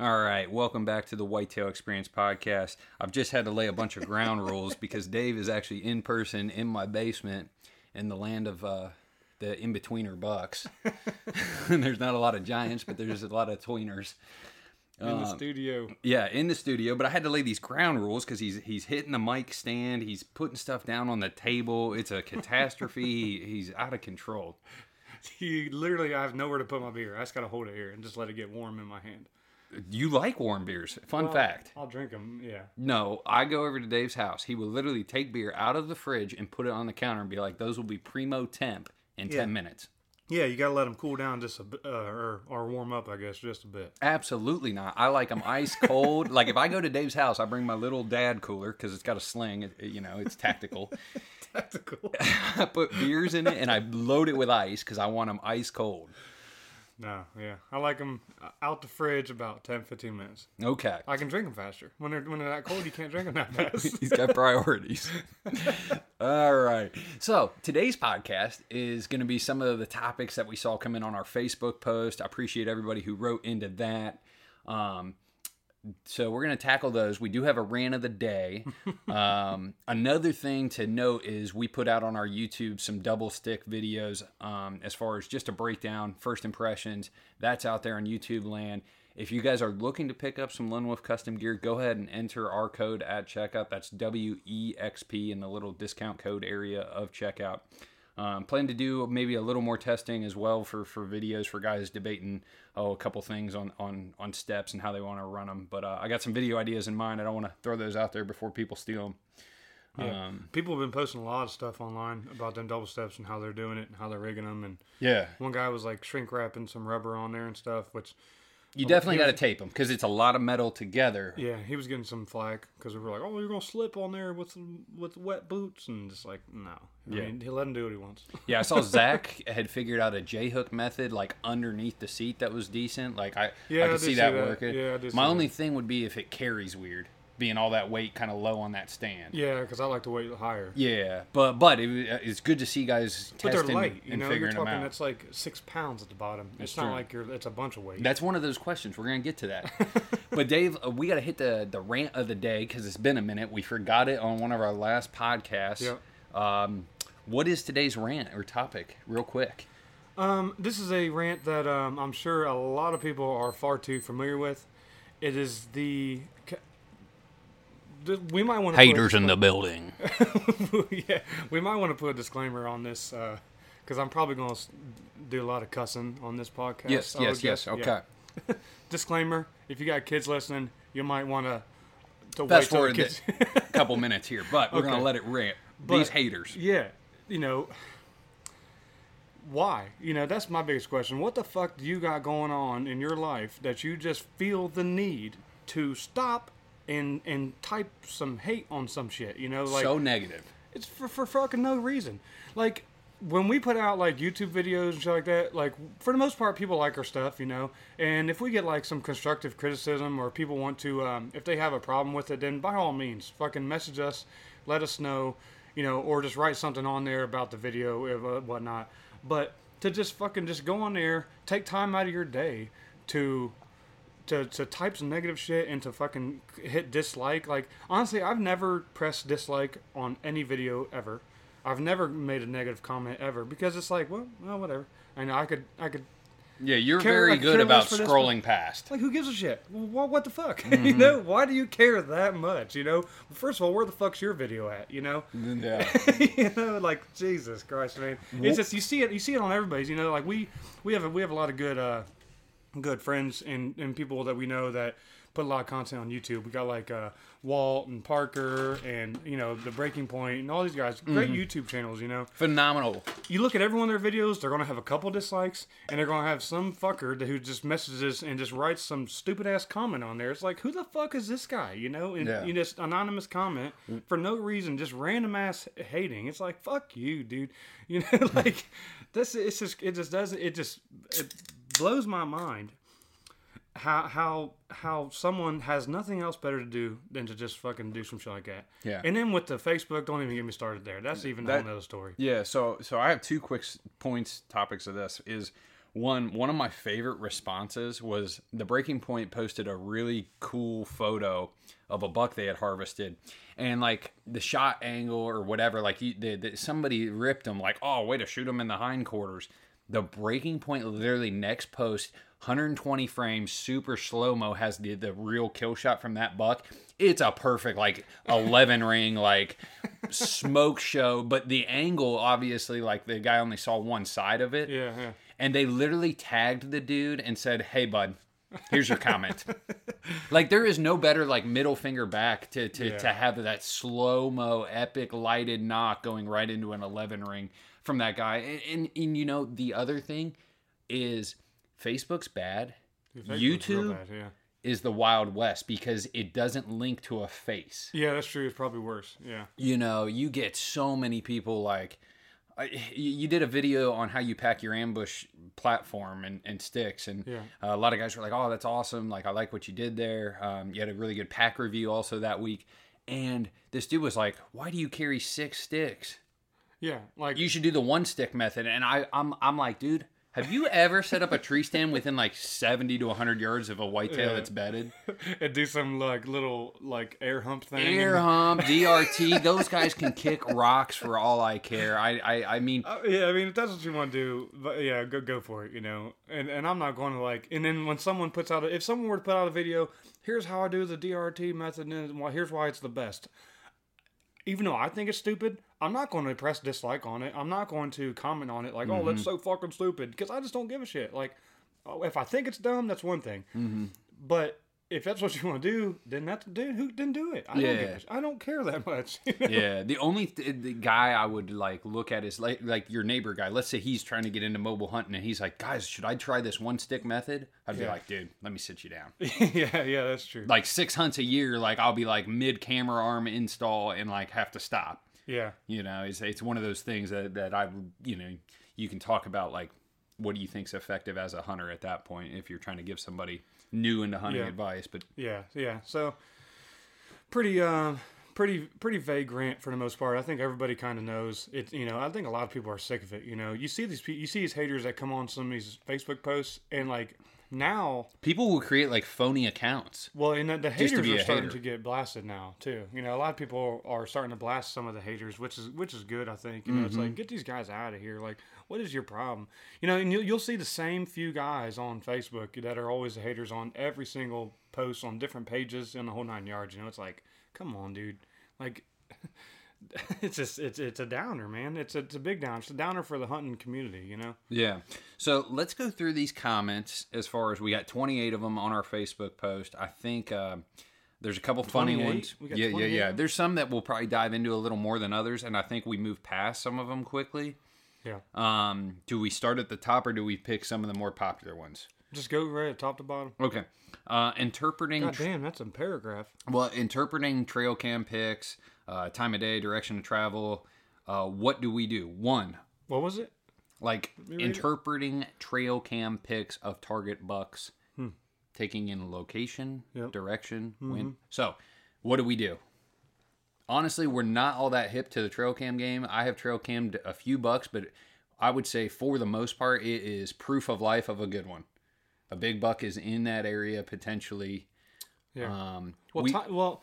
All right, welcome back to the Whitetail Experience podcast. I've just had to lay a bunch of ground rules because Dave is actually in person in my basement in the land of uh, the in betweener bucks. there's not a lot of giants, but there's a lot of tweeners. in the studio. Yeah, in the studio, but I had to lay these ground rules because he's he's hitting the mic stand, he's putting stuff down on the table. It's a catastrophe. He- he's out of control. You literally, I have nowhere to put my beer. I just gotta hold it here and just let it get warm in my hand. You like warm beers? Fun fact. I'll drink them. Yeah. No, I go over to Dave's house. He will literally take beer out of the fridge and put it on the counter and be like, "Those will be primo temp in Yeah. ten minutes." Yeah, you gotta let them cool down just a bit, uh, or or warm up, I guess, just a bit. Absolutely not. I like them ice cold. like if I go to Dave's house, I bring my little dad cooler because it's got a sling. It, it- you know, it's tactical. Tactical. I put beers in it and I load it with ice because I want them ice cold. No, yeah, I like them out the fridge about 10, 15 minutes. Okay. I can drink them faster. When they're when they're that cold, you can't drink them that fast. He's got priorities. All right. So today's podcast is going to be some of the topics that we saw come in on our Facebook post. I appreciate everybody who wrote into that. Um, so we're going to tackle those. We do have a rant of the day. Um, another thing to note is we put out on our YouTube some double stick videos um, as far as just a breakdown, first impressions. That's out there on YouTube land. If you guys are looking to pick up some Lone Wolf custom gear, go ahead and enter our code at checkout. That's WEXP in the little discount code area of checkout. Um, plan to do maybe a little more testing as well for, for videos for guys debating oh a couple things on, on, on steps and how they want to run them. But uh, I got some video ideas in mind. I don't want to throw those out there before people steal them. Yeah. Um, People have been posting a lot of stuff online about them double steps and how they're doing it and how they're rigging them. And yeah, one guy was like shrink wrapping some rubber on there and stuff, which you oh, definitely got to tape them because it's a lot of metal together. Yeah, he was getting some flack because we were like, "Oh, you're gonna slip on there with with wet boots," and just like, no. I Yeah. mean, he let him do what he wants. Yeah, I saw Zach had figured out a J hook method like underneath the seat that was decent. Like I, Yeah, I I could did see see that, that. working. Yeah, I did My only thing would be if it carries weird, being all that weight kind of low on that stand. Yeah, because I like to weight higher. Yeah, but but it, it's good to see guys But they're testing light, you and know. You're figuring them talking out. that's like six pounds at the bottom. That's it's not like you're. It's a bunch of weight. That's one of those questions. We're gonna get to that. but Dave, uh, we got to hit the the rant of the day because it's been a minute. We forgot it on one of our last podcasts. Yep. Um, what is today's rant or topic, real quick? Um, this is a rant that um, I'm sure a lot of people are far too familiar with. It is the. The- We might want to Haters in the building. yeah, we might want to put a disclaimer on this uh, because I'm probably going to do a lot of cussing on this podcast. Yes, I would yes, yes. Okay. Yeah. Disclaimer: If you got kids listening, you might want to to wait Fast till forward kids. a couple minutes here, but we're gonna let it rip. But- These haters. yeah, you know. Why? You know, that's my biggest question. What the fuck do you got going on in your life that you just feel the need to stop and and type some hate on some shit? You know, like so negative. It's for, for fucking no reason. Like when we put out like YouTube videos and shit like that, like for the most part, people like our stuff, you know. And if we get like some constructive criticism or people want to, um, if they have a problem with it, then by all means, fucking message us, let us know, you know, or just write something on there about the video or uh, whatnot. But to just fucking just go on there, take time out of your day to to, to type some negative shit and to fucking hit dislike. Like honestly, I've never pressed dislike on any video ever. I've never made a negative comment ever because it's like, well, well, whatever. And I could, I could, Yeah, you're Care- very like, good about for this scrolling past. like, who gives a shit? Well, what, what the fuck? you know, why do you care that much? You know, first of all, where the fuck's your video at? You know, Yeah. you know, like Jesus Christ, man. It's just you see it, you see it on everybody's. You know, like we we have a, we have a lot of good uh good friends and and people that we know that put a lot of content on YouTube. We got like uh Walt and Parker and you know the Breaking Point and all these guys. Great YouTube channels. You know, Phenomenal. you look at every one of their videos, they're gonna have a couple dislikes, and they're gonna have some fucker that- who just messages and just writes some stupid ass comment on there. It's like, who the fuck is this guy? You know, and Yeah. you just anonymous comment for no reason, just random ass hating. It's like, fuck you, dude. You know, like this. It's just, it just doesn't. It just, it blows my mind how how how someone has nothing else better to do than to just fucking do some shit like that. Yeah. And then with the Facebook, don't even get me started there. That's even That- whole nother story. Yeah, so so I have two quick points topics of this is one one of my favorite responses was the Breaking Point posted a really cool photo of a buck they had harvested, and like the shot angle or whatever, like you, the, the, somebody ripped them, like oh way to shoot them in the hindquarters. The Breaking Point literally next post 120 frames, super slow mo has the the real kill shot from that buck. It's a perfect like 11 ring like smoke show, but the angle obviously like the guy only saw one side of it. Yeah, yeah. And they literally tagged the dude and said, "Hey bud, here's your comment." like there is no better like middle finger back to to, Yeah. to have that slow mo epic lighted nock going right into an 11 ring from that guy. And, and and you know the other thing is Facebook's bad. Dude, Facebook's YouTube bad, yeah. is the Wild West because it doesn't link to a face. Yeah, that's true. It's probably worse. Yeah. You know, you get so many people like. You you did a video on how you pack your ambush platform and, and sticks, and Yeah. uh, a lot of guys were like, "Oh, that's awesome! Like, I like what you did there." Um, you had a really good pack review also that week, and this dude was like, "Why do you carry six sticks? Yeah. Like You should do the one stick method." And I, I'm, I'm like, dude, have you ever set up a tree stand within like 70 to 100 yards of a whitetail Yeah. that's bedded? and do some like little like air hump thing. Air hump, DRT, those guys can kick rocks for all I care. I, I, I mean, Uh, yeah, I mean, if that's what you want to do, but yeah, go go for it, you know. And and I'm not going to like. And then when someone puts out, a, if someone were to put out a video, here's how I do the DRT method, and here's why it's the best. Even though I think it's stupid, I'm not going to press dislike on it. I'm not going to comment on it like, oh, that's mm-hmm. so fucking stupid, because I just don't give a shit. Like, oh, if I think it's dumb, that's one thing. Mm-hmm. But if that's what you want to do, then that's dude who didn't do it. I don't, give Yeah. I don't care that much. you know? yeah, the only th- the guy I would like look at is like like your neighbor guy. Let's say he's trying to get into mobile hunting and he's like, guys, should I try this one stick method? I'd be like, dude, let me sit you down. yeah, yeah, that's true. like six hunts a year, like I'll be like mid camera arm install and like have to stop. Yeah, You know, it's it's one of those things that that I you know you can talk about like what do you think's effective as a hunter at that point if you're trying to give somebody new into hunting Yeah. advice, but yeah, yeah. So pretty, um, pretty, pretty vague rant for the most part. I think everybody kind of knows it. You know, I think a lot of people are sick of it. You know, you see these, you see these haters that come on some of these Facebook posts, and like now, people will create like phony accounts. well, and the, the haters are starting hater. to get blasted now too. You know, a lot of people are starting to blast some of the haters, which is which is good. I think. You know, it's Mm-hmm. like get these guys out of here. Like, what is your problem? You know, and you'll, you'll see the same few guys on Facebook that are always the haters on every single post on different pages in the whole nine yards. You know, it's like, come on, dude. Like, it's just it's it's a downer, man. It's a, it's a big downer. It's a downer for the hunting community. You know. Yeah. So let's go through these comments as far as we got 28 of them on our Facebook post. I think uh, there's a couple funny 28? ones. Yeah, yeah, 28 yeah. There's some that we'll probably dive into a little more than others, and I think we move past some of them quickly. Yeah. Um, do we start at the top or do we pick some of the more popular ones? Just go right at top to bottom. Okay. Uh, interpreting God damn, that's a paragraph. well, interpreting trail cam pics, uh, time of day, direction of travel. Uh, what do we do? One, What was it? like read it. interpreting trail cam pics of target bucks, taking in location, Hmm. Yep. Mm-hmm. direction, wind. So, what do we do? Honestly, we're not all that hip to the trail cam game. I have trail cammed a few bucks, but I would say for the most part, it is proof of life of a good one. A big buck is in that area potentially. Yeah. Um, well, we, ti- well,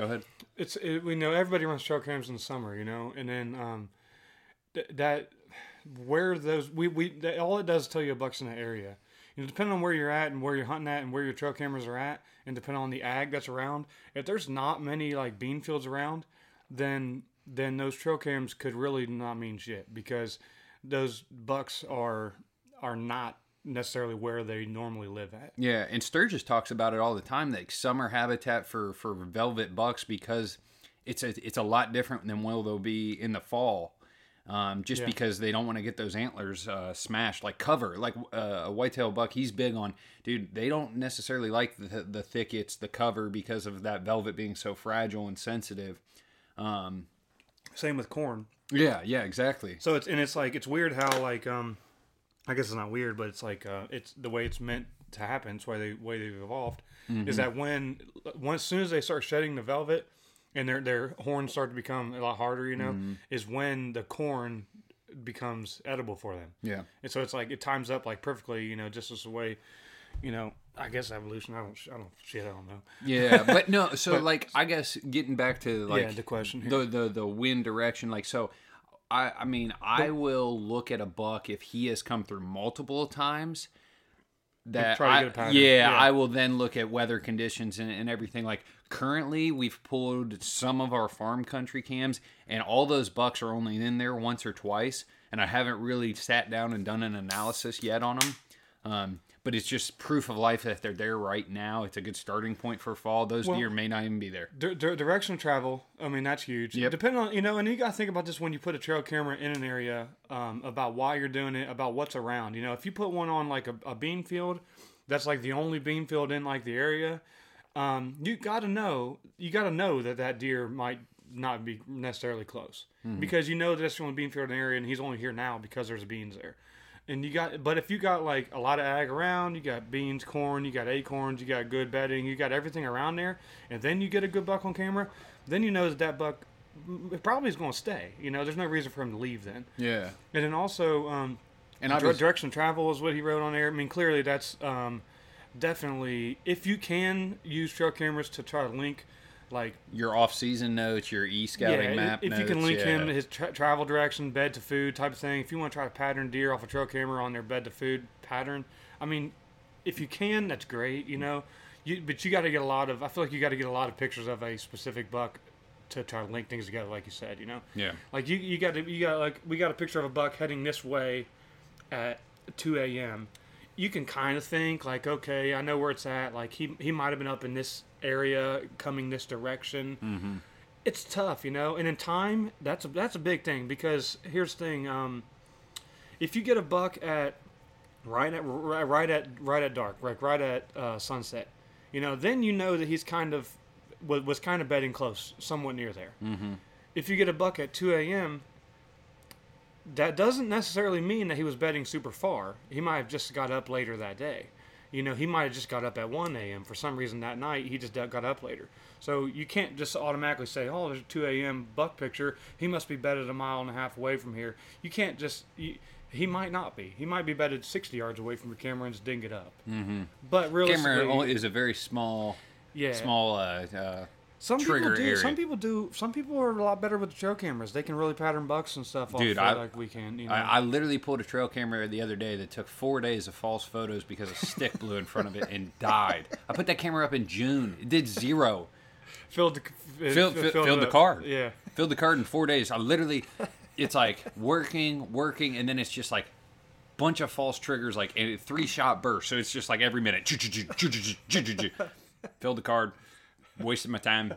go ahead. it's it, we know everybody runs trail cams in the summer, you know, and then um, th- that where those we we that, all it does is tell you a buck's in that area. You know, depending on where you're at and where you're hunting at and where your trail cameras are at, and depending on the ag that's around, if there's not many like bean fields around, then then those trail cams could really not mean shit because those bucks are are not necessarily where they normally live at. Yeah, and Sturgis talks about it all the time. Like summer habitat for for velvet bucks because it's a it's a lot different than what they'll be in the fall. Um, just Yeah. because they don't want to get those antlers uh, smashed, like cover, like uh, a whitetail buck, he's big on, dude. They don't necessarily like the, the thickets, the cover, because of that velvet being so fragile and sensitive. Um, Same with corn. yeah, yeah, exactly. So it's and it's like it's weird how like um, I guess it's not weird, but it's like uh, it's the way it's meant to happen. It's why they way they've evolved. Is that when once soon as they start shedding the velvet and their their horns start to become a lot harder, you know, is when the corn becomes edible for them. Yeah. And so it's like it times up like perfectly, you know, just as a way, you know, I guess evolution. I don't, I don't, shit, I don't know. Yeah, but no. So like, I guess getting back to like yeah, the question here. the the the wind direction, like so. I I mean, I will look at a buck if he has come through multiple times. That I, yeah, Yeah. I will then look at weather conditions and, and everything. Like currently, we've pulled some of our farm country cams, and all those bucks are only in there once or twice. And I haven't really sat down and done an analysis yet on them. Um, but it's just proof of life that they're there right now. It's a good starting point for fall. Those deer may not even be there. Di- di- direction of travel. I mean, that's huge. Yep. Depending on you know, and you got to think about this when you put a trail camera in an area um, about why you're doing it, about what's around. You know, if you put one on like a, a bean field, that's like the only bean field in like the area. Um, you got to know. You got to know that that deer might not be necessarily close because you know that's the only bean field in the area, and he's only here now because there's beans there. And you got, but if you got like a lot of ag around, you got beans, corn, you got acorns, you got good bedding, you got everything around there, and then you get a good buck on camera, then you know that that buck mm, probably is going to stay. You know, there's no reason for him to leave then. Yeah, And then also, um, and was, direction of travel is what he wrote on there. I mean, clearly that's um, definitely if you can use trail cameras to try to link like your off-season notes, your e-scouting yeah, map if notes. you can link yeah. him his tra- travel direction, bed to food type of thing. If you want to try to pattern deer off a trail camera on their bed to food pattern, I mean, if you can, that's great. You know, you but you got to get a lot of. I feel like you got to get a lot of pictures of a specific buck to try to link things together, like you said. You know, Yeah, like you you got to you got like we got a picture of a buck heading this way at 2 a.m. You can kind of think like, okay, I know where it's at. Like he he might have been up in this area, coming this direction. Mm-hmm. It's tough, you know. And in time, that's a that's a big thing because here's the thing: um, if you get a buck at right at right, right at right at dark, like right at uh, sunset, you know, then you know that he's kind of was, was kind of bedding close, somewhat near there. Mm-hmm. If you get a buck at 2 a.m., that doesn't necessarily mean that he was bedding super far. He might have just got up later that day. You know, he might have just got up at 1 a.m. For some reason that night, he just got up later. So you can't just automatically say, oh, there's a 2 a.m. buck picture. He must be bedded a mile and a half away from here. You can't just. You, he might not be. He might be bedded 60 yards away from your camera and just ding it up. Mm-hmm. But realistically, camera is a very small, yeah, small. Uh, uh, some people do. area. Some people do. Some people are a lot better with the trail cameras. They can really pattern bucks and stuff. Dude, off I- like we can. You know? I, I literally pulled a trail camera the other day that took four days of false photos because a stick blew in front of it and died. I put that camera up in June. It did zero. filled the it Filled, fi- filled, it the card. Yeah. Filled the card in four days. I literally, it's like working, working, and then it's just like bunch of false triggers, like a three shot burst. So it's just like every minute. Filled the card. Wasted my time.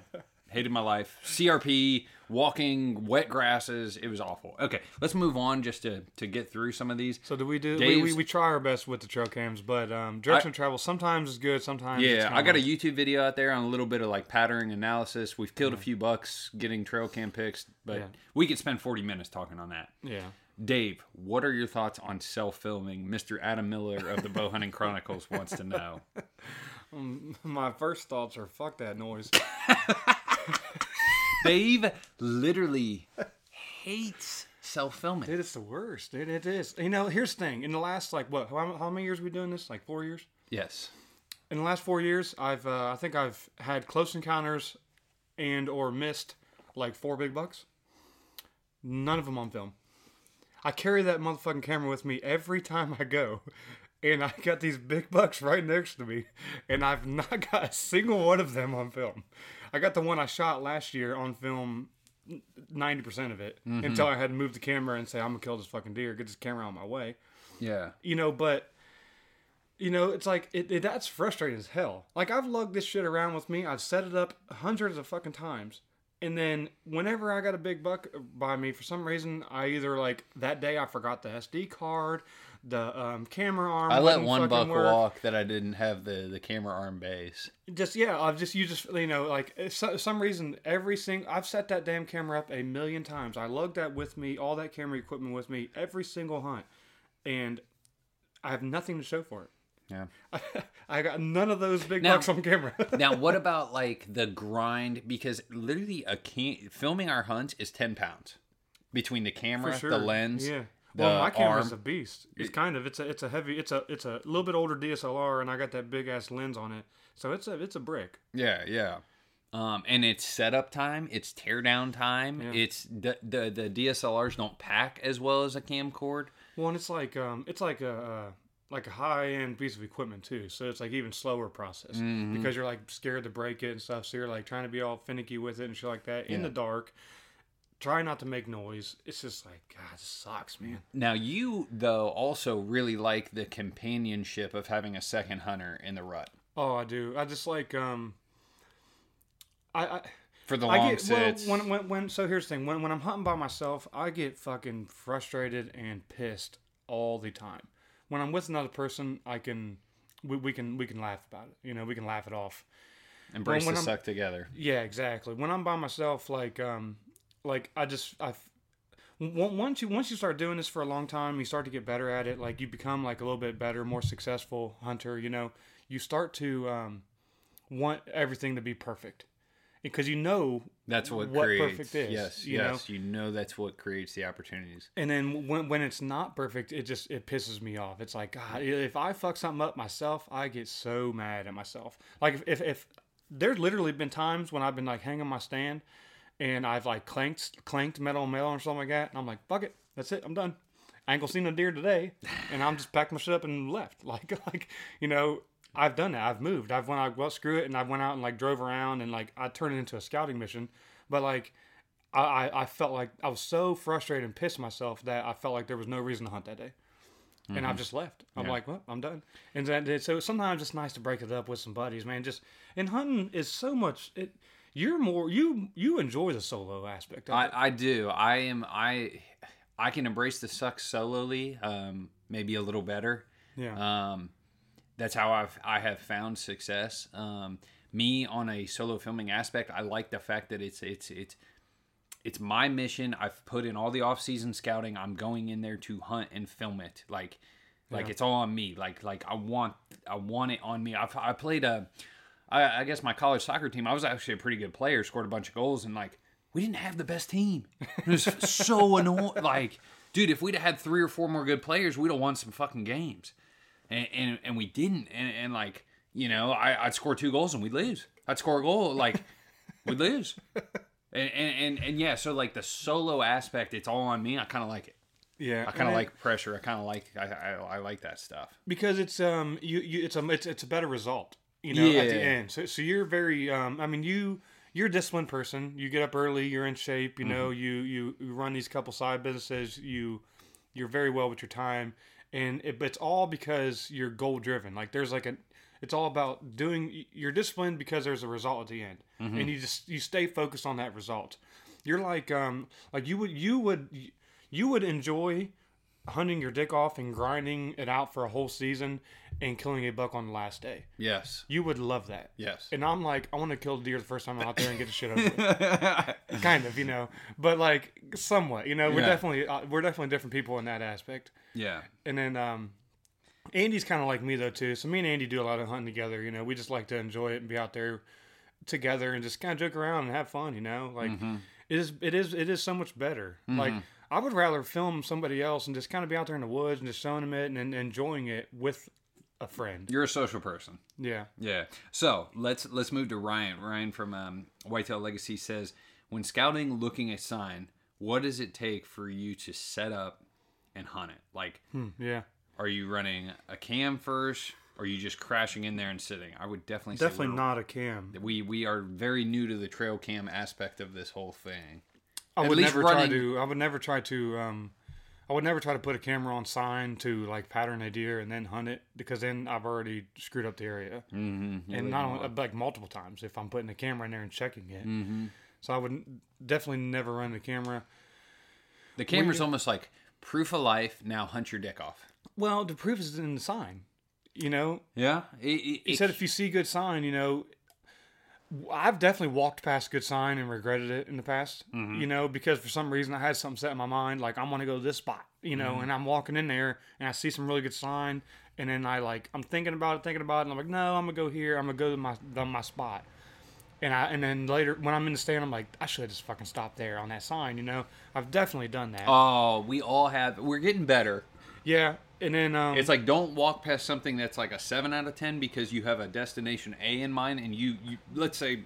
Hated my life. CRP, walking, wet grasses. It was awful. Okay, let's move on just to, to get through some of these. So do we do? We, we, we try our best with the trail cams, but um, direction of travel sometimes is good. Sometimes Yeah, I got a YouTube video out there on a little bit of like patterning analysis. We've killed a few bucks getting trail cam picks, but Yeah. we could spend 40 minutes talking on that. yeah. Dave, what are your thoughts on self filming? Mr. Adam Miller of the Bow Hunting Chronicles wants to know. My first thoughts are fuck that noise. Dave literally hates self filming. Dude, it's the worst. Dude, it is. You know, here's the thing. In the last like what? How, how many years we doing this? Like four years. Yes. In the last four years, I've uh, I think I've had close encounters and or missed like four big bucks. None of them on film. I carry that motherfucking camera with me every time I go, and I got these big bucks right next to me, and I've not got a single one of them on film. I got the one I shot last year on film, ninety percent of it, mm-hmm. until I had to move the camera and say I'm gonna kill this fucking deer, get this camera on my way Yeah. you know, but you know, it's like it, it that's frustrating as hell. Like I've lugged this shit around with me. I've set it up hundreds of fucking times. And then whenever I got a big buck by me, for some reason, I either like that day I forgot the SD card, the um, camera arm. I let one buck work. walk that I didn't have the, the camera arm base. Just yeah, I've just you just you know like so, some reason every single I've set that damn camera up a million times. I lugged that with me, all that camera equipment with me every single hunt, and I have nothing to show for it. Yeah. I got none of those big Now- bucks on camera. now, what about like the grind? Because literally, a can- filming our hunt is 10 pounds. between the camera, sure. the lens. Yeah. Well, my camera's arm. a beast. It's kind of it's a it's a heavy it's a it's a little bit older DSLR and I got that big ass lens on it. So it's a it's a brick. Yeah, yeah. Um, and it's setup time, it's teardown time. Yeah. It's the, the the DSLRs don't pack as well as a camcord. Well, and it's like um it's like a uh, like a high end piece of equipment too. So it's like even slower process Mm-hmm. because you're like scared to break it and stuff. So you're like trying to be all finicky with it and shit like that in the dark. Try not to make noise. It's just like God, this sucks, man. Now you though also really like the companionship of having a second hunter in the rut Oh, I do. I just like um. I, I for the I long get sits. well when, when when so here's the thing when when I'm hunting by myself I get fucking frustrated and pissed all the time. When I'm with another person, I can we, we can we can laugh about it. You know, we can laugh it off. Embrace when the suck together. Yeah, exactly. When I'm by myself, like um, like I just I. Once you once you start doing this for a long time, you start to get better at it. Like you become like a little bit better, more successful hunter. You know, you start to um, want everything to be perfect because you know That's what, what creates. perfect is, Yes, you know? yes. You know that's what creates the opportunities. And then when when it's not perfect, it just it pisses me off. It's like God, if I fuck something up myself, I get so mad at myself. Like if if, if there's literally been times when I've been like hanging my stand, and I've like clanked clanked metal on metal or something like that, and I'm like, fuck it, that's it, I'm done. I ain't gonna see no deer today, and I'm just packed my shit up and left. Like like you know. I've done that. I've moved. I've went out, well, screw it, and I went out and like drove around and like I turned it into a scouting mission. But like I, I, felt like I was so frustrated and pissed myself that I felt like there was no reason to hunt that day. And I've mm-hmm. just left. I'm Yeah. like, well, I'm done. And then, so sometimes it's nice to break it up with some buddies, man. Just and hunting is so much. It you're more you you enjoy the solo aspect. I. I do. I am. I I can embrace the suck solely. Um, maybe a little better. Yeah, Um, that's how I've I have found success. Um, me on a solo filming aspect, I like the fact that it's it's it's it's my mission. I've put in all the off season scouting. I'm going in there to hunt and film it. Like like Yeah. it's all on me. Like like I want I want it on me. I've, I played a I, I guess my college soccer team. I was actually a pretty good player. Scored a bunch of goals and like we didn't have the best team. It was so annoying. Like dude, if we'd have had three or four more good players, we'd have won some fucking games and and, and we didn't. And, and like you know, I, I'd score two goals and we'd lose. I'd score a goal like we'd lose. And, and and and yeah, so like the solo aspect, it's all on me. I kind of like it. yeah. I kind of like pressure. I kind of like I, I I like that stuff. because it's um you, you it's a it's, it's a better result you know at the end. So, so you're very um i mean you you're a disciplined person. You get up early you're in shape you know you, you you run these couple side businesses you you're very well with your time. And it, but it's all because you're goal driven like there's like a it's all about doing you're disciplined because there's a result at the end. And you just you stay focused on that result. You're like um like you would you would you would enjoy hunting your dick off and grinding it out for a whole season and killing a buck on the last day. Yes. You would love that. Yes. And I'm like, I want to kill deer the first time I'm out there and get the shit over with. kind of, you know, but like somewhat, you know, we're Yeah. definitely uh, we're definitely different people in that aspect. yeah. And then um, Andy's kind of like me though too. So me and Andy do a lot of hunting together. You know, we just like to enjoy it and be out there together and just kind of joke around and have fun. You know, like it is it is it is so much better. Like I would rather film somebody else and just kind of be out there in the woods and just showing them it and, and enjoying it with a friend. You're a social person. Yeah. Yeah. So let's let's move to Ryan. Ryan from um, Whitetail Legacy says, when scouting, looking a sign, what does it take for you to set up and hunt it? Like, Hmm, yeah. are you running a cam first? Or are you just crashing in there and sitting? I would definitely Definitely not a cam. We we are very new to the trail cam aspect of this whole thing. I would never try to. I would never try to. Um, I would never try to put a camera on sign to like pattern a deer and then hunt it because then I've already screwed up the area. Mm-hmm. and not only, like multiple times if I'm putting the camera in there and checking it. Mm-hmm. So I would definitely never run the camera. The camera's almost like proof of life. Now hunt your dick off. Well, the proof is in the sign. You know, Yeah. It, it, he it- said if you see good sign, you know, I've definitely walked past good sign and regretted it in the past. Mm-hmm. You know, because for some reason I had something set in my mind, like I'm gonna go to this spot. You know, Mm-hmm. and I'm walking in there and I see some really good sign, and then I like I'm thinking about it, thinking about it, and I'm like, no, I'm gonna go here. I'm gonna go to my to my spot. And I and then later when I'm in the stand, I'm like, I should have just fucking stopped there on that sign. You know, I've definitely done that. Oh, we all have. We're getting better. Yeah, and then um, It's like don't walk past something that's like a seven out of ten because you have a destination A in mind, and you, you let's say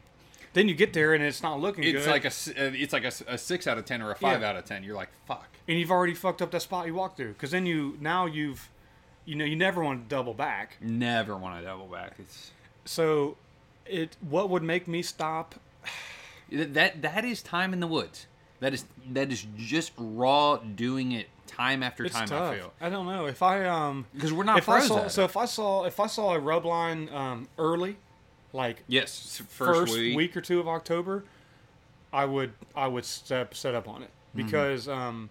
then you get there and it's not looking it's good. like a uh, it's like a, a six out of ten or a five Yeah. out of ten. You're like fuck. and you've already fucked up that spot you walked through because then you now you've you know you never want to double back Never want to double back. It's so it what would make me stop that that is time in the woods. That is that is just raw doing it time after it's time. tough I feel I don't know if i um because we're not if i saw so if i saw if i saw a rub line um early like Yes, first, first, week. or two of october i would i would step set up on it Mm-hmm. because um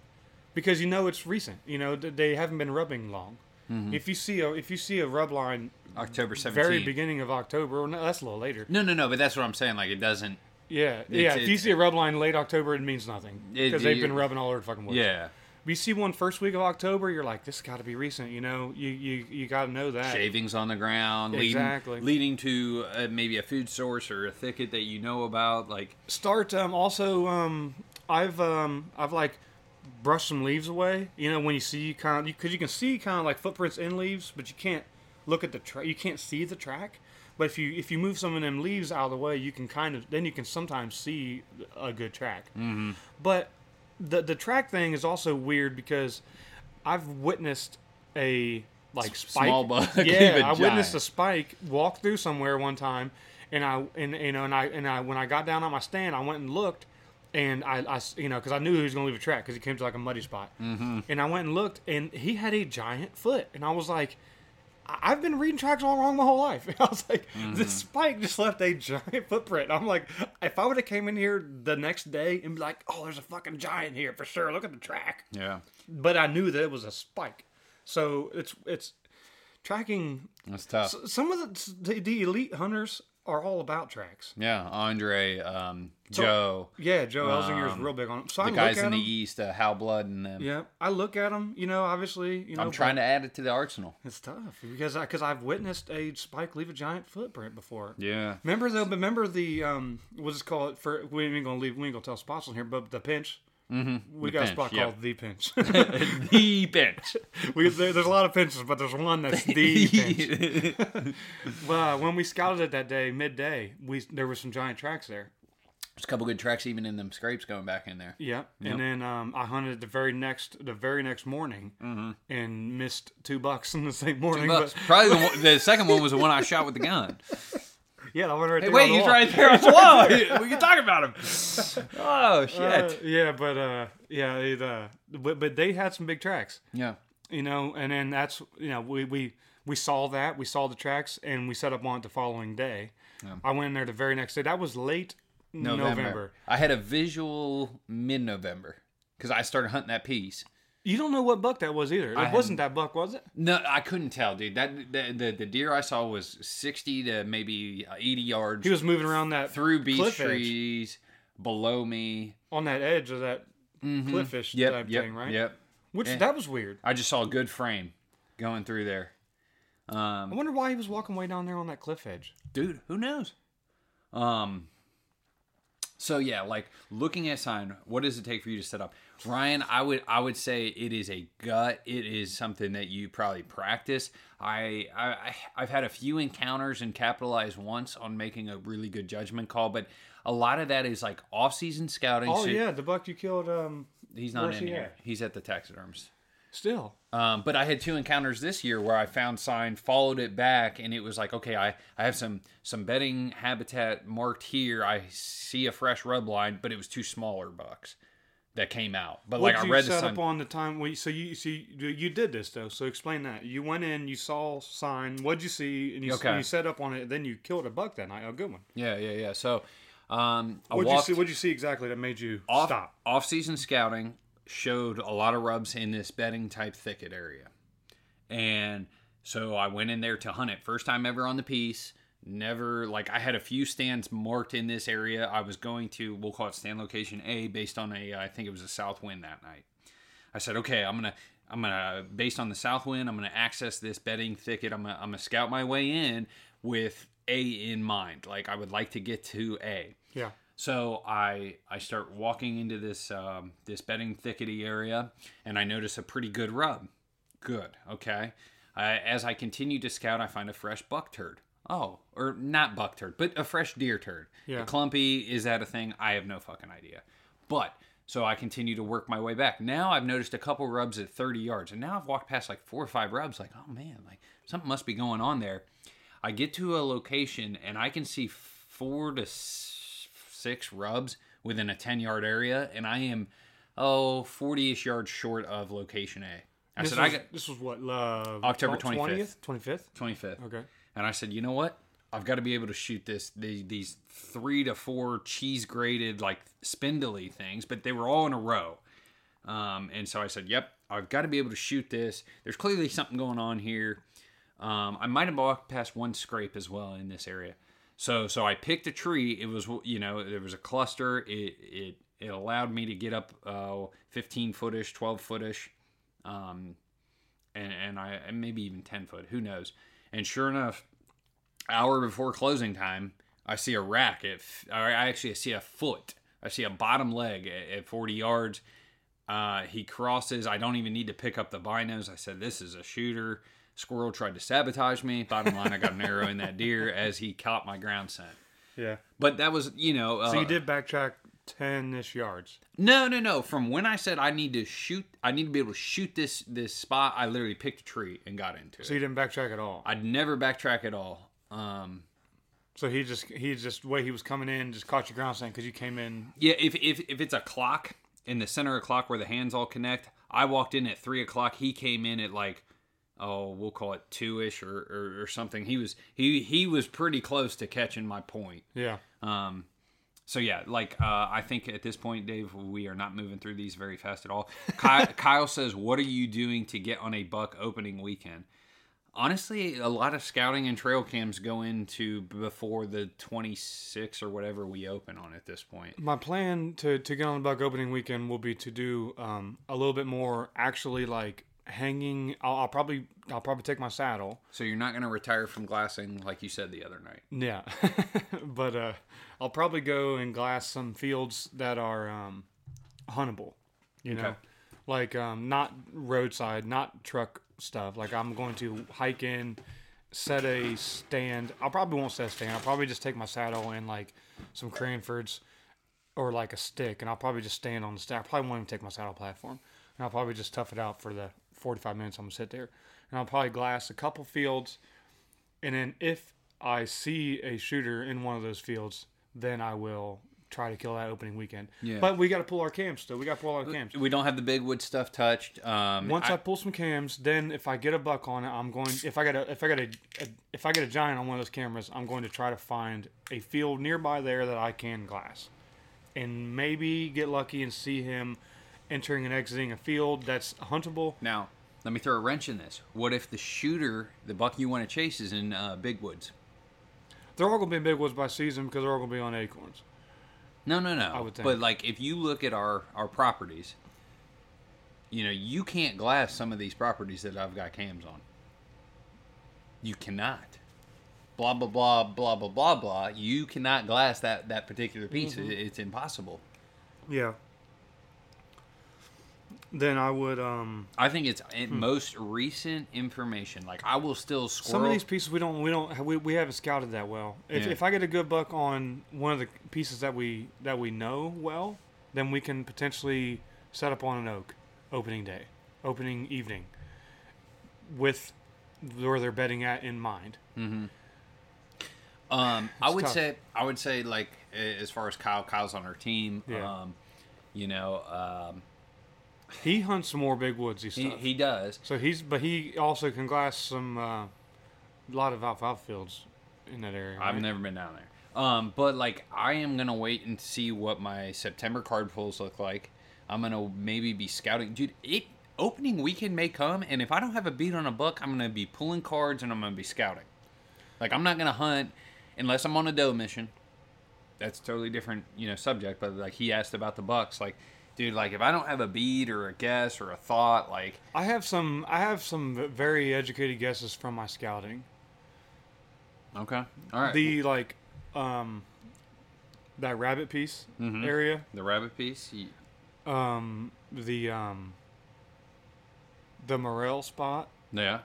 because you know it's recent you know they haven't been rubbing long Mm-hmm. if you see a if you see a rub line October seventeenth. very beginning of october no, that's a little later No, no, no. But that's what I'm saying. Like it doesn't. Yeah, yeah. If you see a rub line late October, it means nothing because they've been rubbing all over the fucking woods. Yeah. You see one first week of October, you're like, this got to be recent. You know, you you, you got to know that. Shavings on the ground, leading, Exactly. leading to uh, maybe a food source or a thicket that you know about. Like Start um, also. Um, I've um, I've like brushed some leaves away. You know, when you see kind of because you can see kind of like footprints in leaves, but you can't look at the track. You can't see the track. But if you if you move some of them leaves out of the way, you can kind of then you can sometimes see a good track. Mm-hmm. But the the track thing is also weird because I've witnessed a like spike. small buck Yeah, I witnessed a spike walk through somewhere one time, and I and you know and I and I when I got down on my stand, I went and looked, and I, I you know because I knew he was gonna leave a track because he came to like a muddy spot, mm-hmm. and I went and looked, and he had a giant foot, and I was like. I've been reading tracks all wrong my whole life. I was like, mm-hmm. this spike just left a giant footprint. I'm like, if I would have came in here the next day and be like, oh, there's a fucking giant here for sure. Look at the track yeah, but I knew that it was a spike. So it's it's tracking. that's tough. Some of the the, the elite hunters are all about tracks. yeah, Andre, um, Joe, Yeah, Joe Elzinger's real big on them. So I the look guys in the. East, uh, Hal Blood, and them. Yeah, I look at them. You know, obviously, you know. I'm trying to add it to the arsenal. It's tough because I because I've witnessed a spike leave a giant footprint before. Yeah, Remember though, but remember the um, what's it called? For we ain't gonna leave, we ain't gonna tell spots on here, but the pinch. Mm-hmm. We The got pinch, a spot yeah. called the pinch. the bench. we, there, there's a lot of pinches, but there's one that's the pinch. Well, when we scouted it that day, midday, we there were some giant tracks there. There's a couple good tracks even in them scrapes going back in there. Yeah, and then um, I hunted the very next the very next morning and missed two bucks in the same morning. Probably the, the second one was the one I shot with the gun. Yeah, that one right Hey, there. wait, the he's wall. right there on the wall. we can talk about him. Oh shit. Uh, yeah, but uh, yeah, it, uh, but, but they had some big tracks, yeah. you know, and then that's you know we we we saw that we saw the tracks and we set up on it the following day. I went in there the very next day. That was late November. November. I had a visual mid-November because I started hunting that piece. You don't know what buck that was either. It I wasn't that buck, was it? No, I couldn't tell, dude. That the, the the deer I saw was sixty to maybe eighty yards He was moving around that through beech cliff edge. trees below me. on that edge of that cliffish Yep, type yep, thing, right? yep. Which Yeah. that was weird. I just saw a good frame going through there. I Um, wonder why he was walking way down there on that cliff edge. dude, who knows? Um. So yeah, like looking at sign, what does it take for you to set up? Ryan, I would I would say it is a gut. It is something that you probably practice. I, I I've had a few encounters and capitalized once on making a really good judgment call, but a lot of that is like off season scouting. Oh so yeah, the buck you killed. Um, he's not in he here. at? He's at the taxidermist. Still. Um, but I had two encounters this year where I found sign, followed it back, and it was like, okay, I, I have some some bedding habitat marked here. I see a fresh rub line, but it was two smaller bucks that came out. But What like I read the sign. up on the time? We so you see you, you did this though. So explain that. You went in, you saw sign. What'd you see? And you Okay. you set up on it. Then you killed a buck that night. A good one. yeah, yeah, yeah. So um, What'd you see? What'd you see exactly that made you off stop? off season scouting showed a lot of rubs in this bedding type thicket area, and so I went in there to hunt it. First time ever on the piece. Never like I had a few stands marked in this area. I was going to we'll call it stand location A based on a uh, I think it was a south wind that night. I said, okay, I'm gonna I'm gonna based on the south wind, I'm gonna access this bedding thicket. I'm gonna I'm gonna scout my way in with A in mind. Like I would like to get to A. Yeah. So I I start walking into this um, this bedding thickety area, and I notice a pretty good rub. Good, okay. Uh, as I continue to scout, I find a fresh buck turd. Oh, or not buck turd, but a fresh deer turd. Yeah. A clumpy is that a thing? I have no fucking idea. But so I continue to work my way back. Now I've noticed a couple rubs at 30 yards, and now I've walked past like four or five rubs. Like, oh man, like something must be going on there. I get to a location and I can see four to s- six rubs within a 10 yard area, and I am oh 40 ish yards short of location A. I This said was, I got this was what uh, October 20th, 25th. 25th. Okay. And I said, you know what? I've got to be able to shoot this the, these three to four cheese grated like spindly things, but they were all in a row. Um, and so I said, yep, I've got to be able to shoot this. There's clearly something going on here. Um, I might have walked past one scrape as well in this area. So so I picked a tree. It was you know there was a cluster. It it it allowed me to get up uh, 15 footish, 12 footish, um, and and I and maybe even 10 foot. Who knows? And sure enough, hour before closing time, I see a rack. At, f- or I actually see a foot. I see a bottom leg at, at 40 yards. Uh, he crosses. I don't even need to pick up the binos. I said, "This is a shooter." Squirrel tried to sabotage me. Bottom line, I got an arrow in that deer as he caught my ground scent. Yeah. But that was, you know, uh, So you did backtrack 10 ish yards. no, no, no. From when I said I need to shoot, I need to be able to shoot this this spot. I literally picked a tree and got into it. So you didn't backtrack at all. I'd never backtrack at all. Um, So he just he just the way he was coming in just caught your ground scent because you came in. Yeah, if, if if it's a clock in the center of clock where the hands all connect, I walked in at three o'clock. He came in at like oh, we'll call it two ish or, or, or something. He was he he was pretty close to catching my point. Yeah. Um, so yeah, like uh, I think at this point, Dave, we are not moving through these very fast at all. Kyle, Kyle says, "What are you doing to get on a buck opening weekend?" Honestly, a lot of scouting and trail cams go into before the 26 or whatever we open on at this point. My plan to, to get on the buck opening weekend will be to do um, a little bit more actually like hanging. I'll, I'll probably I'll probably take my saddle. So you're not going to retire from glassing like you said the other night. Yeah, but uh, I'll probably go and glass some fields that are um, huntable. You know, Okay. like um, not roadside, not truck stuff. Like I'm going to hike in, set a stand. I'll probably won't set a stand. I'll probably just take my saddle and like some Cranfords or like a stick, and I'll probably just stand on the stick. I probably won't even take my saddle platform, and I'll probably just tough it out for the 45 minutes I'm gonna sit there, and I'll probably glass a couple fields, and then if I see a shooter in one of those fields, then I will try to kill that opening weekend. Yeah. But we got to pull our cams still. We got to pull our cams. We don't have the big wood stuff touched. Um, Once I, I- pull some cams, then if I get a buck on it, I'm going. If I got a if I got a, a if I get a giant on one of those cameras, I'm going to try to find a field nearby there that I can glass, and maybe get lucky and see him entering and exiting a field that's huntable. now, let me throw a wrench in this. What if the shooter, the buck you want to chase, is in uh, big woods? They're all going to be in big woods by season because they're all going to be on acorns. No, no, no. I would think. But like, if you look at our our properties, you know, you can't glass some of these properties that I've got cams on. You cannot. Blah blah blah blah blah blah blah. You cannot glass that that particular piece. Mm-hmm. It's impossible. Yeah. Then I would um I think it's in most recent information. Like I will still squirrel. Some of these pieces we don't we don't we, we haven't scouted that well. If, Yeah. if I get a good buck on one of the pieces that we that we know well, then we can potentially set up on an oak opening day, opening evening, with where they're bedding at in mind. Um, I would tough. say I would say like as far as Kyle, Kyle's on our team. Yeah. Um, you know, um, He hunts some more big woodsy he stuff. he does. so he's but he also can glass some uh, lot of alfalfa fields in that area. I've right? never been down there. Um, but like I am gonna wait and see what my September card pulls look like. I'm gonna maybe be scouting, dude. It opening weekend may come, and if I don't have a beat on a buck, I'm gonna be pulling cards and I'm gonna be scouting. Like I'm not gonna hunt unless I'm on a doe mission. That's a totally different, you know, subject. But like he asked about the bucks, like, dude, like if I don't have a beat or a guess or a thought, like I have some I have some very educated guesses from my scouting. Okay. All right. The like, um, that rabbit piece Mhm. area. the rabbit piece. you- Um, the um, the morel spot. Yeah.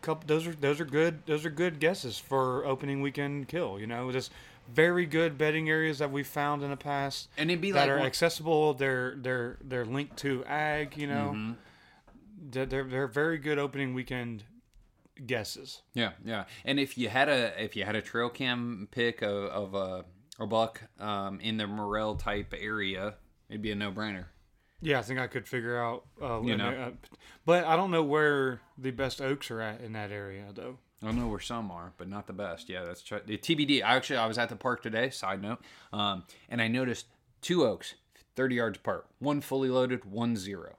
Couple. Those are those are good. Those are good guesses for opening weekend kill. You know, just very good bedding areas that we've found in the past And it'd be that like are one- accessible. They're they're they're linked to ag. You know, Mhm. they're, they're they're very good opening weekend guesses. Yeah, yeah. And if you had a if you had a trail cam pick of, of a a buck um, in the morel type area, it'd be a no brainer. Yeah, I think I could figure out. Uh, You know. uh, but I don't know where the best oaks are at in that area, though. I don't know where some are, but not the best. Yeah, that's tr- the TBD. I actually I was at the park today. Side note, um, and I noticed two oaks, thirty yards apart. One fully loaded, one zero.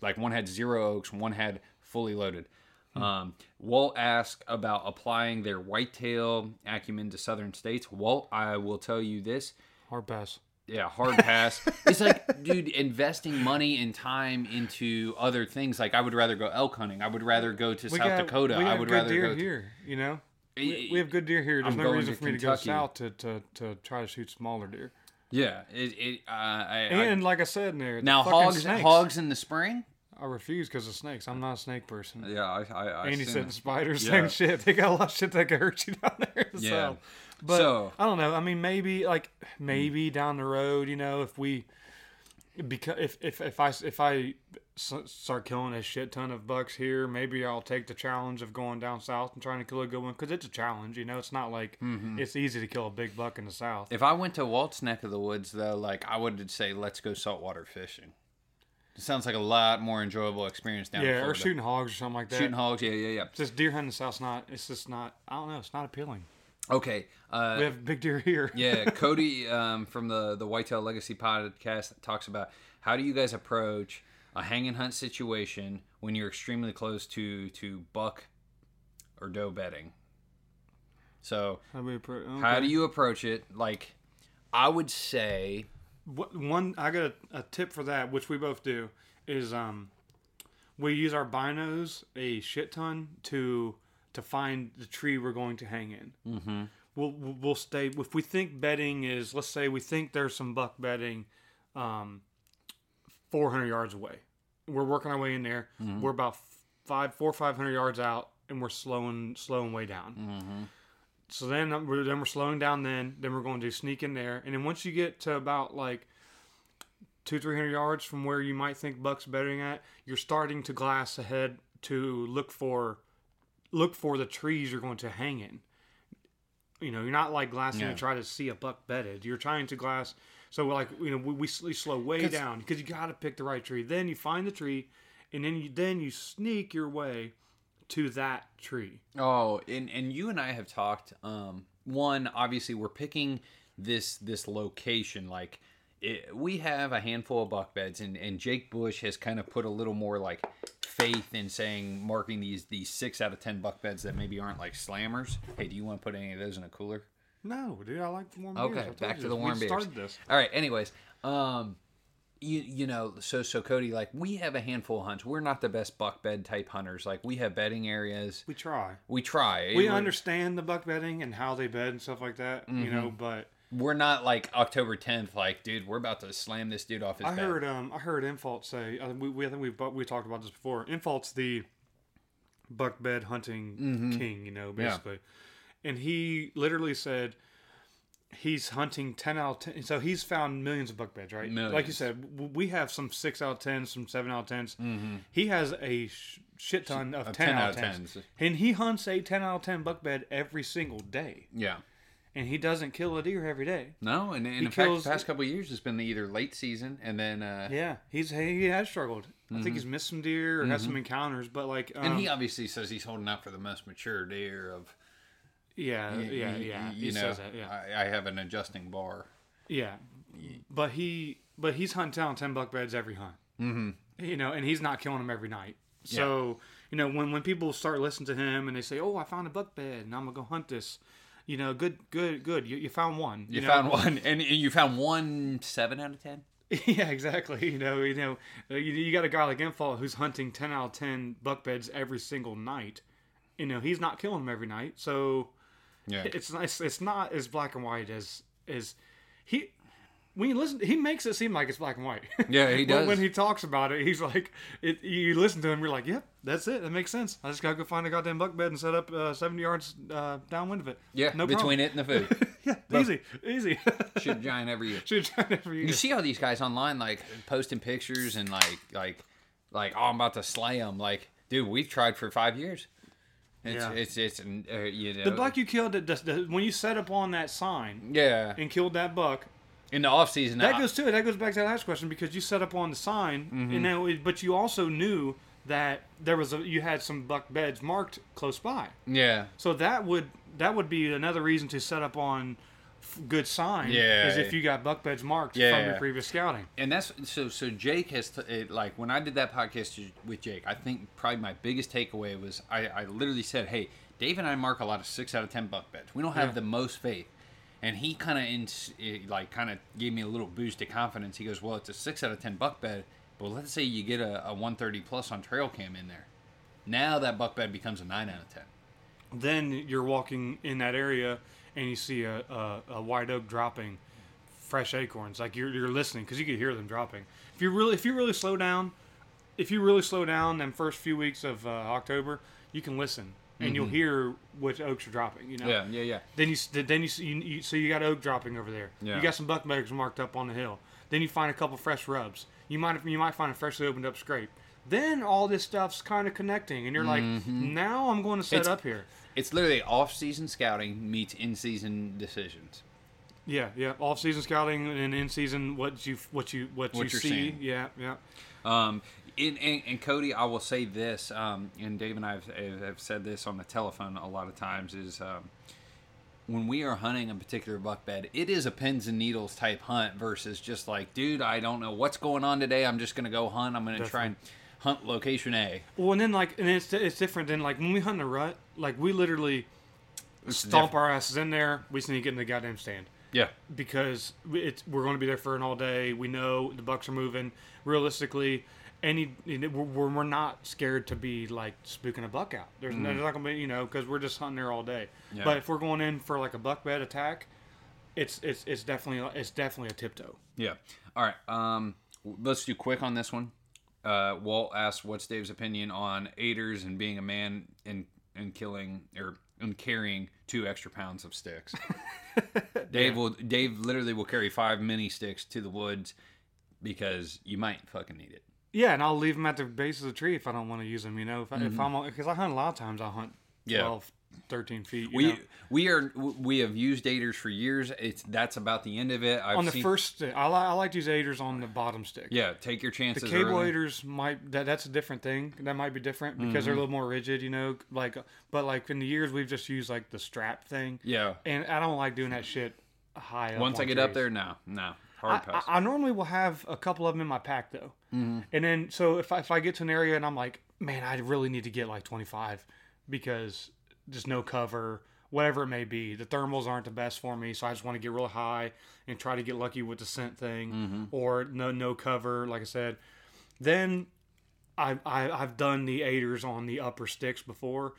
Like one had zero oaks, one had fully loaded. Um, Walt asked about applying their whitetail acumen to southern states. Walt, I will tell you this: Hard pass. Yeah, hard pass. it's like, dude, investing money and time into other things. Like, I would rather go elk hunting. I would rather go to South got- Dakota. We I would good rather deer go. To, here. You know, we, we have good deer here. There's I'm no reason for me to go south to, to, to try to shoot smaller deer. yeah, it. it uh, I, I, And like I said in there, now hogs, snakes. hogs in the spring. I refuse because of snakes. I'm not a snake person. Yeah, I. I, I Andy said it. spiders, Yeah. same shit. They got a lot of shit that could hurt you down there. Yeah. So, but So- I don't know. I mean, maybe like maybe down the road, you know, if we because if if if I if I start killing a shit ton of bucks here, maybe I'll take the challenge of going down south and trying to kill a good one because it's a challenge. You know, it's not like Mm-hmm. it's easy to kill a big buck in the south. If I went to Walt's neck of the woods, though, like I would say, let's go saltwater fishing. It sounds like a lot more enjoyable experience down in yeah, or shooting hogs or something like that. shooting hogs. Yeah, yeah, yeah. Just deer hunting in the south's not. It's just not. I don't know. It's not appealing. Okay. Uh, We have big deer here. yeah, Cody um, from the the Whitetail Legacy podcast talks about how do you guys approach a hang and hunt situation when you're extremely close to to buck or doe bedding. So How, do appro- how do you approach it? Like, I would say, What, one I got a, a tip for that, which we both do, is um, we use our binos a shit ton to to find the tree we're going to hang in. Mm-hmm. We'll we'll stay if we think bedding is let's say we think there's some buck bedding, um, 400 yards away. We're working our way in there. We're about five four five hundred yards out, and we're slowing slowing way down. So then we're then we're slowing down. Then then we're going to sneak in there, and then once you get to about like two three hundred yards from where you might think bucks bedding at, you're starting to glass ahead to look for look for the trees you're going to hang in. You know, you're not like glassing Yeah. to try to see a buck bedded. You're trying to glass. So like you know we, we sl- slow way down because you got to pick the right tree. Then you find the tree, and then you then you sneak your way to that tree. Oh, and and you and I have talked. Um, one, obviously, we're picking this this location. Like, it, we have a handful of buck beds, and and Jake Bush has kind of put a little more like faith in saying marking these these six out of ten buck beds that maybe aren't like slammers. Hey, do you want to put any of those in a cooler? No, dude, I like the warm beers. Okay, back to the warm we beers. started this. All right. Anyways, um, you you know, so so Cody, like we have a handful of hunts. We're not the best buck bed type hunters. Like we have bedding areas. We try. We try. We We're- understand the buck bedding and how they bed and stuff like that, you know. Mm-hmm. But we're not like October 10th, like, dude, we're about to slam this dude off his I heard, um, I heard Infalt say, uh, we, we I think we've we talked about this before. Infalt's the buck bed hunting Mm-hmm. king, you know, basically, and he literally said he's hunting 10 out of 10 so he's found millions of buck beds right? Like you said we have some 6 out of 10 some 7 out of 10s he has a sh- shit ton of 10, out of 10s. and he hunts a 10 out of 10 buck bed every single day. Yeah. And he doesn't kill a deer every day No, and, and in kills- fact, the past couple of years, it's been either late season and then, uh, yeah he's he has struggled i think he's missed some deer or has some encounters but like um, and he obviously says he's holding out for the most mature deer of, yeah y- yeah yeah y- he you know, says that yeah I, I have an adjusting bar. Yeah, but he but he's hunting down ten buck beds every hunt. Mm-hmm. You know, and he's not killing them every night. So you know when when people start listening to him and they say, "Oh, I found a buck bed and I'm gonna go hunt this," you know, good good good. You, you found one. You, know? found one, and you found one seven out of ten. yeah, exactly. You know, you know, uh, you, you got a guy like Infalt who's hunting ten out of ten buck beds every single night. You know, he's not killing them every night. So Yeah. It's nice. It's not as black and white as as he. When you listen, he makes it seem like it's black and white. Yeah, he does. when he talks about it, he's like, it, you listen to him, you're like, yep, that's it. That makes sense. I just gotta go find a goddamn buck bed and set up uh, 70 yards uh, downwind of it. Yeah, no problem. between problem. it and the food. Yeah, easy, easy. Should giant every year. Should it every year. You see all these guys online like posting pictures and like like like oh I'm about to slay them. Like, dude, we've tried for five years. It's Yeah. it's it's uh, you know The buck you killed, the, when you set up on that sign yeah and killed that buck, in the off season that goes to it. That goes back to that last question because you set up on the sign, Mm-hmm. and now, but you also knew that there was a you had some buck beds marked close by. yeah So that would that would be another reason to set up on f- good sign. Yeah. is if you got buck beds marked Yeah. from your previous scouting. and that's so so Jake has t- like when I did that podcast with Jake, I think probably my biggest takeaway was I, I literally said, "Hey, Dave and I mark a lot of six out of ten buck beds. We don't have Yeah. the most faith." And he kind of in like kind of gave me a little boost of confidence. He goes, "Well, it's a six out of ten buck bed, but let's say you get a, a 130 plus on trail cam in there. Now that buck bed becomes a nine out of ten. Then you're walking in that area and you see a, a, a white oak dropping fresh acorns. Like you're, you're listening because you can hear them dropping. If you really if you really slow down, if you really slow down them first few weeks of uh, October, you can listen and you'll hear which oaks are dropping. You know. Mm-hmm. Yeah, yeah, yeah. Then you then you, see- you, you so you got oak dropping over there. Yeah. You got some buckmeggers marked up on the hill. Then you find a couple fresh rubs. You might you might find a freshly opened up scrape. Then all this stuff's kind of connecting, and you're like, now I'm going to set It's- up here. It's literally off season scouting meets in season decisions. Yeah, yeah. Off season scouting and in season what you what you what, What you see. seeing. Yeah, yeah. Um, in, and, and Cody, I will say this, um, and Dave and I have, have said this on the telephone a lot of times, is um, when we are hunting a particular buck bed, it is a pins and needles type hunt versus just like, dude, I don't know what's going on today. I'm just going to go hunt. I'm going to try and hunt location A. Well, and then like, and it's it's different than like when we hunt in the rut. Like we literally It's stomp different. our asses in there. We sneak in the goddamn stand. Yeah. because it's we're going to be there for an all day. We know the bucks are moving. Realistically, any we're, we're not scared to be like spooking a buck out. There's, no, there's not to be you know because we're just hunting there all day. Yeah. But if we're going in for like a buck bed attack, it's it's it's definitely it's definitely a tiptoe. Yeah. All right. Um, let's do quick on this one. Uh, Walt asked, "What's Dave's opinion on aiders and being a man and and killing or and carrying two extra pounds of sticks?" Dave will. Dave literally will carry five mini sticks to the woods because you might fucking need it. Yeah, and I'll leave them at the base of the tree if I don't want to use them. You know, if, I, if I'm because I hunt a lot of times, I hunt Mm-hmm. Yeah. 12, 13 feet. You We know. we are we have used aiders for years. It's that's about the end of it. I've on the seen, first I, li- I like to use aiders on the bottom stick. Yeah, take your chances. The cable early. aiders might that, that's a different thing. That might be different because Mm-hmm. they're a little more rigid, you know. Like, but like in the years we've just used like the strap thing, Yeah. and I don't like doing that shit high up. Once I get up there, no, no, hard I, pass. I normally will have a couple of them in my pack though, mm-hmm. and then so if I, if I get to an area and I'm like, man, I really need to get like 25 because just no cover, whatever it may be. The thermals aren't the best for me, so I just want to get real high and try to get lucky with the scent thing, Mm-hmm. or no no cover, like I said. Then I, I I've done the aiders on the upper sticks before.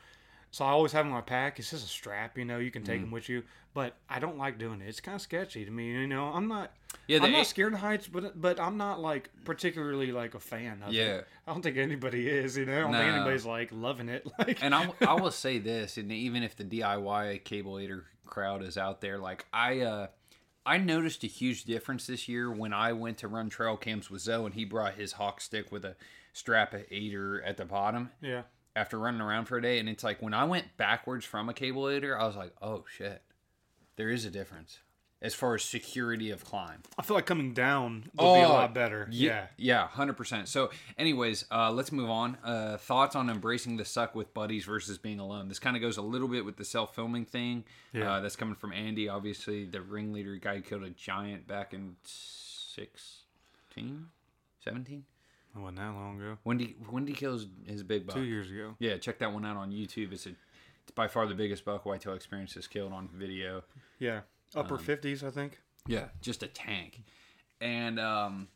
So I always have them in my pack. It's just a strap, you know. You can take them with you, but I don't like doing it. It's kind of sketchy to me, you know. I'm not, Yeah, I'm not scared of heights, but but I'm not like particularly like a fan of Yeah. it. I don't think anybody is, you know. I don't think anybody's like loving it. Like, and I, I will say this, and even if the DIY cable aider crowd is out there, like I, uh, I noticed a huge difference this year when I went to run trail cams with Zoe, and he brought his hawk stick with a strap aider at the bottom yeah, after running around for a day, and it's like when I went backwards from a cable aider, I was like, oh shit, there is a difference as far as security of climb. I feel like coming down would be a Oh, lot better. Yeah. Yeah, hundred percent. So, anyways, uh, let's move on. Uh, thoughts on embracing the suck with buddies versus being alone. This kind of goes a little bit with the self filming thing. Yeah. Uh, that's coming from Andy, obviously the ringleader guy killed a giant back in 16, 17? It wasn't that long ago. When did he, when did he kill his, big buck? Two years ago. Yeah, check that one out on YouTube. It's a it's by far the biggest buck whitetail experience that's killed on video. Yeah, upper Um, fifties, I think. Yeah, just a tank. And um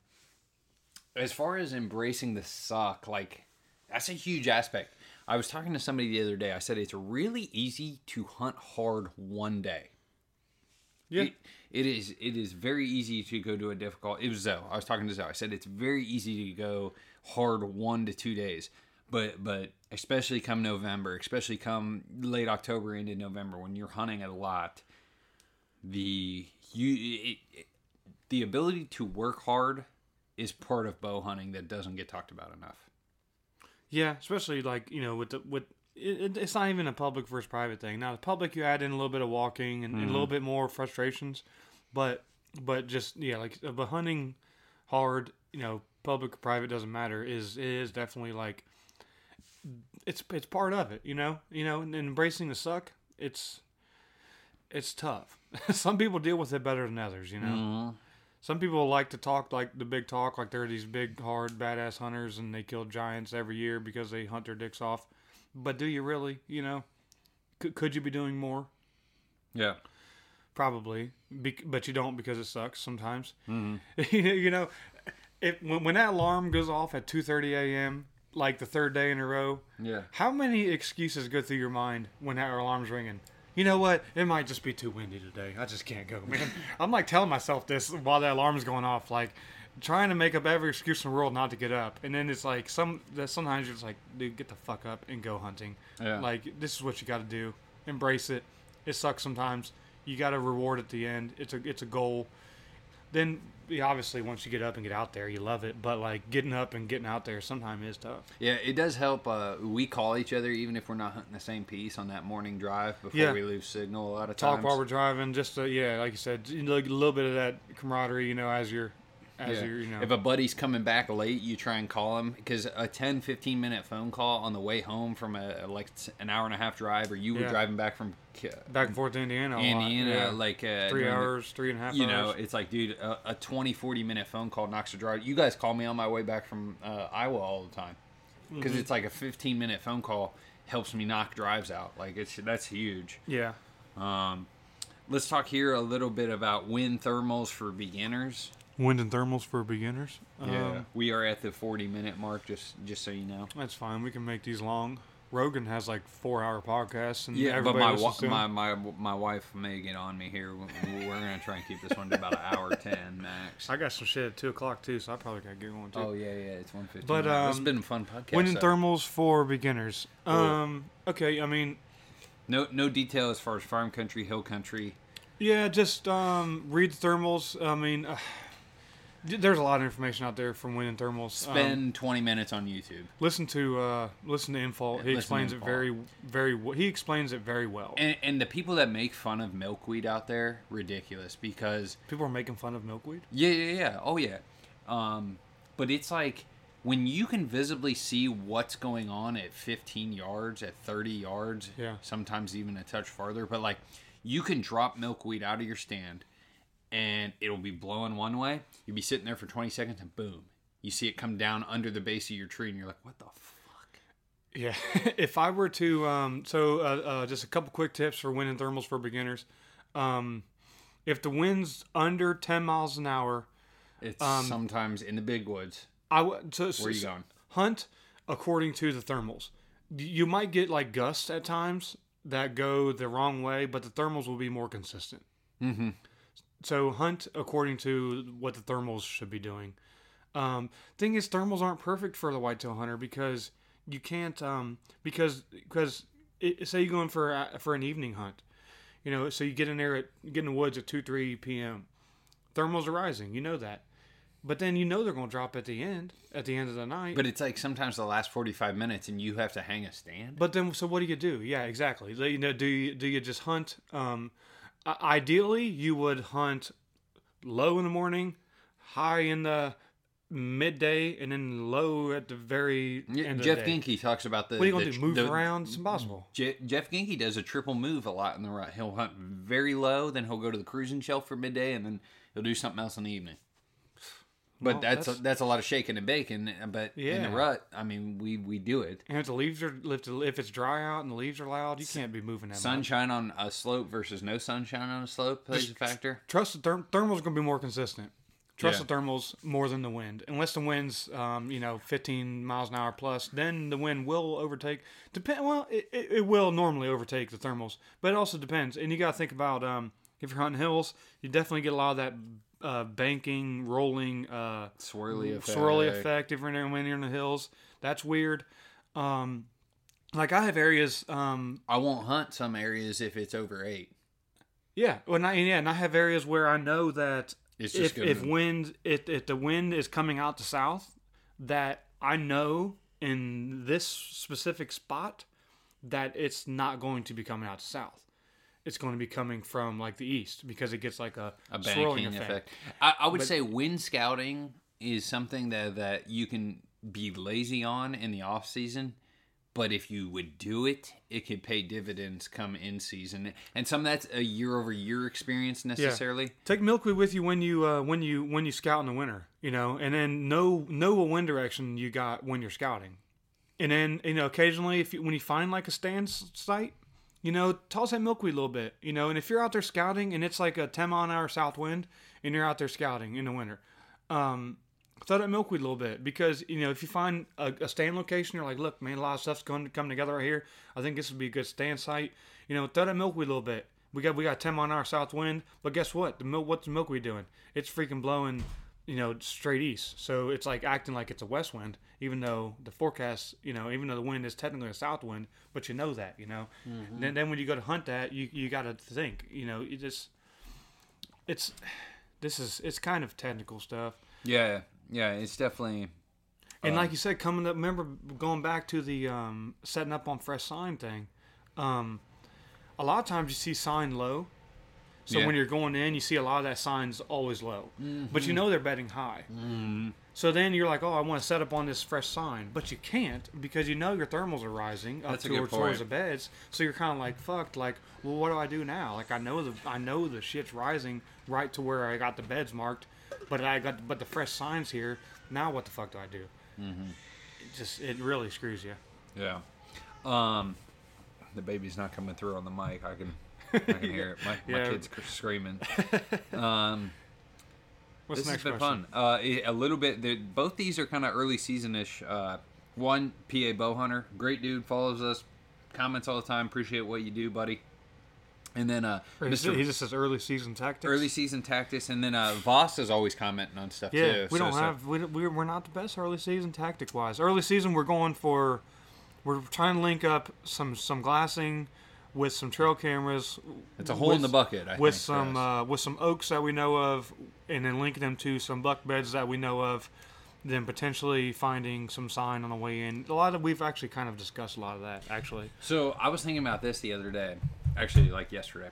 as far as embracing the suck, like that's a huge aspect. I was talking to somebody the other day. I said it's really easy to hunt hard one day. Yeah. It, it is it is very easy to go to a difficult it was Zoe. I was talking to Zoe. I said it's very easy to go hard one to two days. But but especially come November, especially come late October into November when you're hunting a lot, the you it, it, the ability to work hard is part of bow hunting that doesn't get talked about enough. Yeah, especially like you know with the with it, it- it's not even a public versus private thing. Now the public you add in a little bit of walking and, and a little bit more frustrations, but but just yeah like uh, but hunting hard you know public or private doesn't matter is is definitely like it's it's part of it you know you know and embracing the suck it's it's tough. Some people deal with it better than others, you know. Some people like to talk like the big talk, like they're these big, hard, badass hunters and they kill giants every year because they hunt their dicks off. But do you really? You know, could, could you be doing more? Yeah. Probably, Be- but you don't because it sucks sometimes. Mm-hmm. you know, if when, when that alarm goes off at two thirty a.m., like the third day in a row, Yeah. how many excuses go through your mind when that alarm's ringing? You know what? It might just be too windy today. I just can't go, man. I'm like telling myself this while the alarm's going off, like trying to make up every excuse in the world not to get up. And then it's like some that sometimes you're just like, dude, get the fuck up and go hunting. Yeah. Like this is what you got to do. Embrace it. It sucks sometimes. You got a reward at the end. It's a it's a goal. Then yeah, obviously once you get up and get out there, you love it. But like getting up and getting out there sometimes is tough. Yeah, it does help. Uh, we call each other even if we're not hunting the same piece on that morning drive before Yeah. we lose signal. A lot of talk times. while we're driving. Just uh, yeah, like you said, a little bit of that camaraderie, you know, as you're, as Yeah. you're, you know, If a buddy's coming back late, you try and call him because a 10, 15 minute phone call on the way home from a like an hour and a half drive, or you were Yeah. driving back from Ki- back and forth to Indiana. a lot, Indiana, yeah. like uh, three during the- hours, three and a half. you know, it's like, dude, a, a 20, 40 minute phone call knocks a drive. You guys call me on my way back from uh, Iowa all the time because Mm-hmm. it's like a 15 minute phone call helps me knock drives out. Like, it's that's huge. yeah, Um, let's talk here a little bit about wind thermals for beginners. Wind and thermals for beginners. Um, we are at the 40 minute mark, just just so you know. that's fine. We can make these long. Rogan has like four hour podcasts, and Yeah, but my, wa- my my my wife may get on me here. We- We're gonna try and keep this one to about an hour ten max. I got some shit at two o'clock too, so I probably gotta get one too. Oh yeah, yeah, it's one fifty. But, this has um, been a fun podcast. wind and though. thermals for beginners. Um, okay, I mean, No no detail as far as farm country, hill country. Yeah, just um, read the thermals. I mean, uh, there's a lot of information out there from wind and thermals. Um, Spend twenty minutes on YouTube. listen to uh, listen to Infalt. He Listen explains it very very. w- He explains it very well. And, and the people that make fun of milkweed out there, ridiculous because People are making fun of milkweed. Yeah, yeah, yeah. Oh, yeah. Um, but it's like when you can visibly see what's going on at 15 yards, at 30 yards, Yeah. sometimes even a touch farther. But like, you can drop milkweed out of your stand, and it'll be blowing one way. You'll be sitting there for 20 seconds, and boom, you see it come down under the base of your tree, and you're like, "What the fuck?" Yeah, if I were to, um, so uh, uh, just a couple quick tips for wind and thermals for beginners. Um, if the wind's under 10 miles an hour, It's Um, sometimes in the big woods. I would. So, so- Where you going? Hunt according to the thermals. You might get like gusts at times that go the wrong way, but the thermals will be more consistent. Mm-hmm. So hunt according to what the thermals should be doing. Um, thing is, thermals aren't perfect for the whitetail hunter because you can't um, because because it, say you're going for a, for an evening hunt, you know, so you get in there at get in the woods at two three p.m. Thermals are rising, you know that, but then you know they're going to drop at the end at the end of the night. But it's like sometimes the last 45 minutes, and you have to hang a stand. But then, so what do you do? Yeah, exactly. You know, do you do you just hunt? Um, ideally, you would hunt low in the morning, high in the midday, and then low at the very Yeah, end Jeff of the day. Ginky talks about the. What are you gonna do? Move the- around? It's impossible. Je- Jeff Ginky does a triple move a lot in the rut. He'll hunt very low, then he'll go to the cruising shelf for midday, and then he'll do something else in the evening. But Well, that's that's- a, that's a lot of shaking and baking. uh, But in the rut, I mean, we we do it. And if the leaves are if, if it's dry out and the leaves are loud, you can't be moving that much. Sunshine on a slope versus no sunshine on a slope plays a factor. Trust the therm- thermal's going to be more consistent. Trust Yeah. the thermals more than the wind. Unless the wind's, um, you know, 15 miles an hour plus, then the wind will overtake. Depend. Well, it, it, it will normally overtake the thermals, but it also depends. And you got to think about um, if you're hunting hills, you definitely get a lot of that uh, banking, rolling, uh, Swirly effect. swirly effect if you're in, when you're in the hills. That's weird. Um, like I have areas. Um, I won't hunt some areas if it's over eight. yeah, well, I, yeah, and I have areas where I know that It's just if if wind if, if the wind is coming out the south, that I know in this specific spot that it's not going to be coming out the south. It's going to be coming from like the east because it gets like a, a swirling effect. effect. I, I would say wind scouting is something that that you can be lazy on in the off season, but if you would do it, it could pay dividends come in season. And some of that's a year over year experience necessarily. Take milkweed with you when you uh, when you when you scout in the winter, you know, and then know know what wind direction you got when you're scouting, and then you know occasionally if you, when you find like a stand site, you know, toss that milkweed a little bit, you know, and if you're out there scouting and it's like a 10 mile an hour south wind and you're out there scouting in the winter, um, throw that milkweed a little bit because you know if you find a, a stand location, you're like, look, man, a lot of stuff's going to come together right here. I think this would be a good stand site. You know, throw that milkweed a little bit. We got we got 10 mile an hour south wind, but guess what? The milk, what's the milkweed doing? It's freaking blowing, you know, straight east. So it's like acting like it's a west wind, even though the forecast, you know, even though the wind is technically a south wind, but you know that, you know. And then, then when you go to hunt that, you you got to think, you know, you just it's this is it's kind of technical stuff. Yeah, yeah, it's definitely. And like you said, coming up, remember going back to the um, setting up on fresh sign thing. Um, a lot of times you see sign low, so Yeah. when you're going in, you see a lot of that sign's always low, but you mm-hmm. know they're bedding high. Mm-hmm. So then you're like, oh, I want to set up on this fresh sign, but you can't because you know your thermals are rising up That's good towards, towards the beds. So you're kind of like fucked. Like, well, what do I do now? Like, I know the I know the shit's rising right to where I got the beds marked, but I got but the fresh signs here. Now what the fuck do I do? Mm-hmm. It just it really screws you. Yeah. Um, the baby's not coming through on the mic. I can, I can hear it. My, my kid's cr- screaming. Um, What's this the has been question? fun. Uh, a- little bit. Both these are kind of early season-ish. Uh, one PA bow hunter, great dude, follows us, comments all the time. Appreciate what you do, buddy. And then uh, Mr. he just says early season tactics. early season tactics, and then uh, Voss is always commenting on stuff Yeah, too. we So- don't so- have we, don't- we're we're not the best early season tactic wise. Early season we're going for we're trying to link up some some glassing with some trail cameras. It's a hole in with- the bucket. I with think, some uh, with some oaks that we know of, and then linking them to some buck beds that we know of. Then potentially finding some sign on the way in. A lot of we've actually kind of discussed a lot of that actually. So I was thinking about this the other day, actually, like yesterday,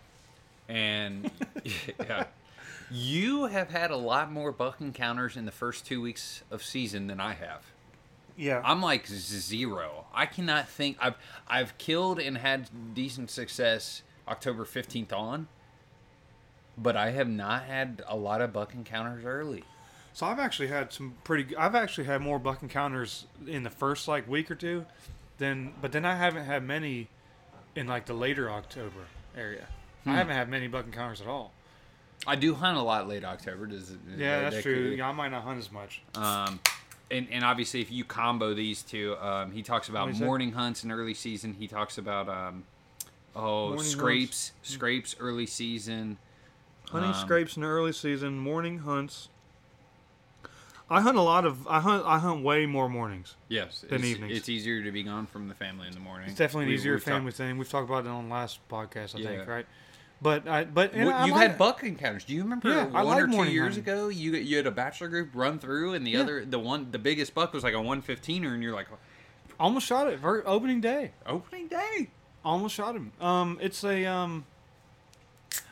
and yeah, you have had a lot more buck encounters in the first two weeks of season than I have. Yeah, I'm like zero. I cannot think. I've I've killed and had decent success October 15th on, but I have not had a lot of buck encounters early. So I've actually had some pretty. I've actually had more buck encounters in the first like week or two, than but then I haven't had many in like the later October area. Hmm. I haven't had many buck encounters at all. I do hunt a lot late October. Does it, Yeah, that's that true. could- Yeah, I might not hunt as much. Um, and, and obviously, if you combo these two, um, he talks about morning hunts in early season. He talks about um, oh Morning scrapes, scrapes early season. Hunting Um, scrapes in early season, morning hunts. I hunt a lot of. I hunt. I hunt way more mornings. Yes, Than it's, evenings. It's easier to be gone from the family in the morning. It's definitely an We- easier family thing. We've talked about it on the last podcast, I Yeah. think, right? But I. But and Well, I You've like- had buck encounters. Do you remember Yeah, I one like or two years hunting. ago? You you had a bachelor group run through, and the Yeah. other the one the biggest buck was like a one fifteen er, and you're like almost shot it. Opening day. opening day. Almost shot him. Um, it's a um.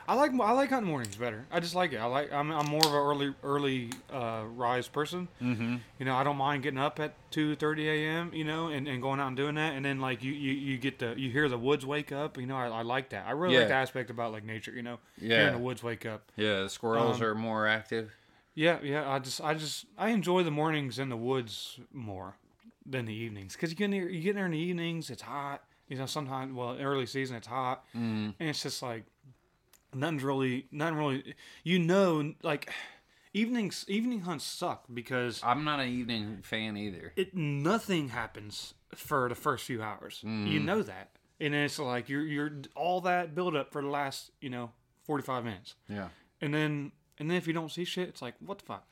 I like I like hunting mornings better. I just like it. I like I'm, I'm more of an early early uh, rise person. Mm-hmm. You know, I don't mind getting up at two thirty a.m. You know, and, and going out and doing that, and then like you, you, you get the you hear the woods wake up. You know, I, I like that. I really Yeah. like the aspect about like nature. You know, Yeah. hearing the woods wake up. Yeah, the squirrels Um, are more active. Yeah, yeah. I just I just I enjoy the mornings in the woods more than the evenings because you get in there, you get in there in the evenings. It's hot. You know, sometimes well, early season it's hot, Mm. and it's just like nothing's really none really. You know, like evenings evening hunts suck because I'm not an evening fan either. it nothing happens for the first few hours. Mm. You know that, and it's like you're you're all that build up for the last you know forty five minutes, Yeah. and then and then if you don't see shit, it's like what the fuck.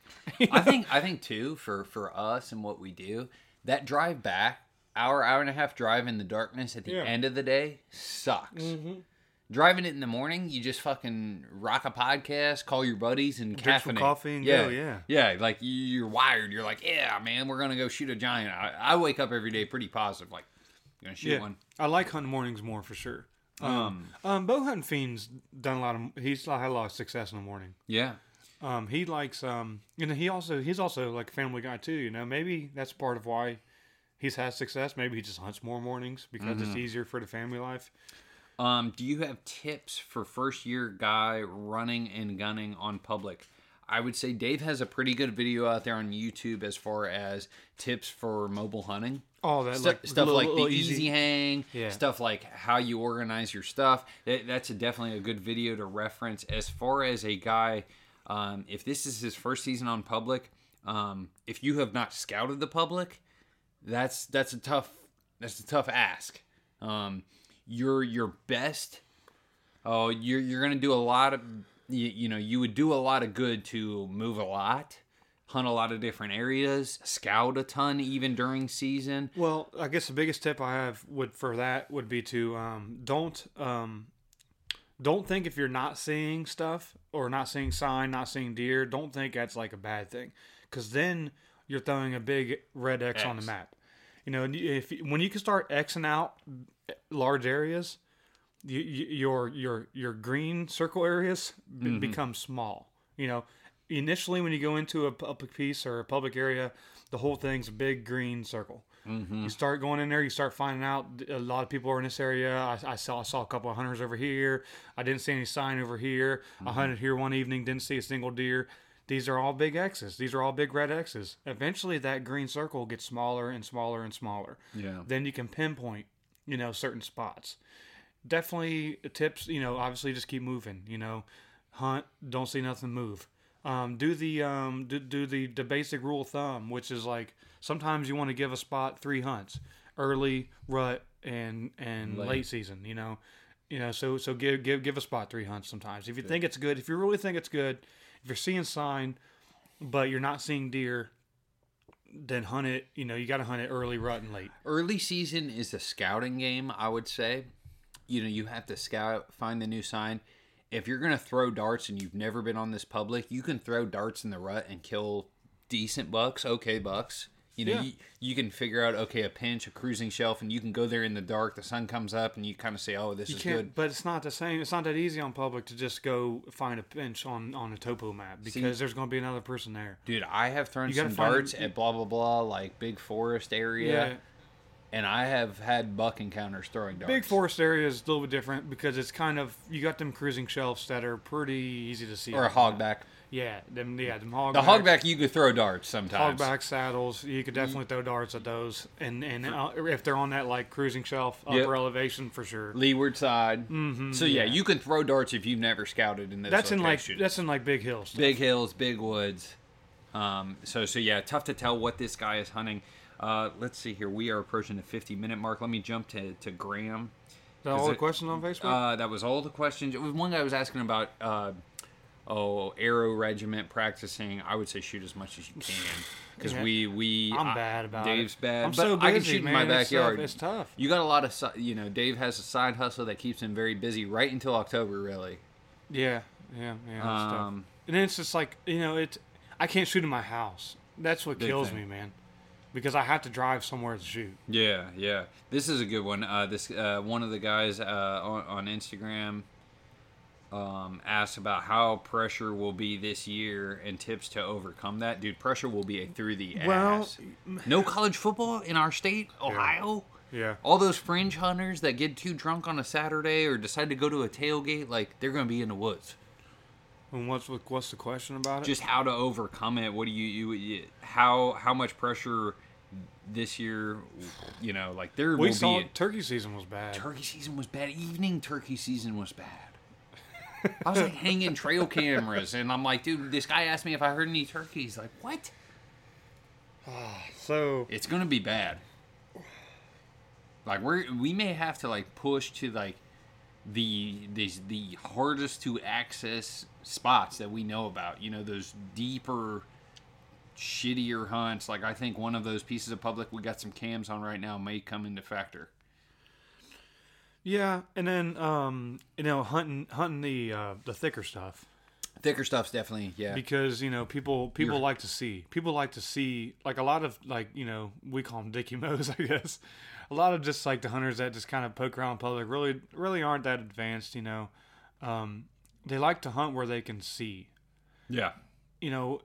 I think I think too for for us and what we do, that drive back, hour hour and a half drive in the darkness at the Yeah. end of the day sucks. Driving it in the morning, you just fucking rock a podcast, call your buddies, and Drink some caffeinate. coffee and yeah, go, yeah. yeah. Like you- you're wired. You're like, yeah, man, we're gonna go shoot a giant. I, I wake up every day pretty positive, like, gonna shoot yeah, one. I like hunting mornings more for sure. Um, um, bow hunting fiends done a lot of he's had a lot of success in the morning. Yeah, Um, he likes um, you know, he also he's also like a family guy too. You know, maybe that's part of why he's had success. Maybe he just hunts more mornings because it's easier for the family life. Um, do you have tips for first year guy running and gunning on public? I would say Dave has a pretty good video out there on YouTube as far as tips for mobile hunting. Oh, that Stu- like stuff little- like the little easy, hang, Yeah. stuff like how you organize your stuff. That, that's a, definitely a good video to reference. As far as a guy, um, if this is his first season on public, um, if you have not scouted the public, that's that's a tough that's a tough ask. Um, you're your best. Oh, you're you're gonna do a lot of you, you know you would do a lot of good to move a lot, hunt a lot of different areas, scout a ton even during season. Well, I guess the biggest tip I have would for that would be to um, don't um, don't think if you're not seeing stuff or not seeing sign, not seeing deer, don't think that's like a bad thing, because then you're throwing a big red X, on the map. You know, if when you can start Xing out large areas, you, you, your your your green circle areas b- mm-hmm. become small. You know, initially when you go into a public piece or a public area, the whole thing's a big green circle. Mm-hmm. You start going in there, you start finding out a lot of people are in this area. I, I saw I saw a couple of hunters over here. I didn't see any sign over here. I mm-hmm. hunted here one evening, didn't see a single deer. These are all big X's. These are all big red X's. Eventually, that green circle gets smaller and smaller and smaller. Yeah. Then you can pinpoint, you know, certain spots. Definitely tips. You know, obviously just keep moving. You know, hunt, don't see nothing move. Um, do the um, do, do the the basic rule of thumb, which is like sometimes you want to give a spot three hunts, early, rut, and and Late. late, season. You know, you know. So so give give give a spot three hunts sometimes. If you think it's good, if you really think it's good, if you're seeing sign, but you're not seeing deer, then hunt it. You know, you got to hunt it early, rut, and late. Early season is a scouting game, I would say. You know, you have to scout, find the new sign. If you're gonna throw darts and you've never been on this public, you can throw darts in the rut and kill decent bucks, okay bucks. You know, Yeah. you, you can figure out okay a pinch, a cruising shelf, and you can go there in the dark. The sun comes up, and you kind of say, "Oh, this You is good." but it's not the same. It's not that easy on public to just go find a pinch on on a topo map because there's going to be another person there. Dude, I have thrown some a- darts at blah blah blah, like big forest area, and I have had buck encounters throwing darts. Big forest area is a little bit different because it's kind of you got them cruising shelves that are pretty easy to see. or a on the map. hogback. Yeah, them yeah them hogback. The hogback you could throw darts sometimes. Hogback saddles, you could definitely throw darts at those, and and uh, if they're on that like cruising shelf, upper Yep. elevation for sure. leeward side. Mm-hmm, so yeah, yeah. you can throw darts if you've never scouted in those. That's in like that's in like big hills. big hills, big woods. Um, so so yeah, tough to tell what this guy is hunting. Uh, let's see here. We are approaching the 50 minute mark. Let me jump to, to Graham. Is that all the questions on Facebook? Uh, that was all the questions. It was one guy was asking about uh, oh arrow regiment practicing. I would say shoot as much as you can because Yeah. we we I'm I- bad about Dave's it. bad. I'm so I can busy, shoot in man. my It's tough. backyard. It's tough. You got a lot of you know. Dave has a side hustle that keeps him very busy right until October. Really. Yeah, yeah, yeah. Um, And then it's just like you know, it. I can't shoot in my house. That's what kills thing. me, man. Because I have to drive somewhere to shoot. Yeah, yeah. This is a good one. Uh, this uh, one of the guys uh, on, on Instagram um, asked about how pressure will be this year and tips to overcome that. Dude, pressure will be a through the Well, ass. No college football in our state, Ohio. Yeah. All those fringe hunters that get too drunk on a Saturday or decide to go to a tailgate, like they're going to be in the woods. And what's what's the question about it? Just how to overcome it. What do you, you, you how how much pressure this year? You know, like there we will saw be. turkey season was bad. Turkey season was bad. Evening turkey season was bad. I was like hanging trail cameras, and I'm like, dude, this guy asked me if I heard any turkeys. Like, what? Ah, so It's gonna be bad. Like we're we may have to like push to like the these the hardest to access spots that we know about. You know, those deeper, shittier hunts. Like I think one of those pieces of public we got some cams on right now may come into factor. Yeah, and then um, you know, hunting hunting the uh, the thicker stuff Thicker stuff's definitely yeah. because you know people people You're- like to see people like to see like a lot of like you know we call them dicky mows I guess a lot of just like the hunters that just kind of poke around in public really really aren't that advanced you know um, they like to hunt where they can see yeah. you know,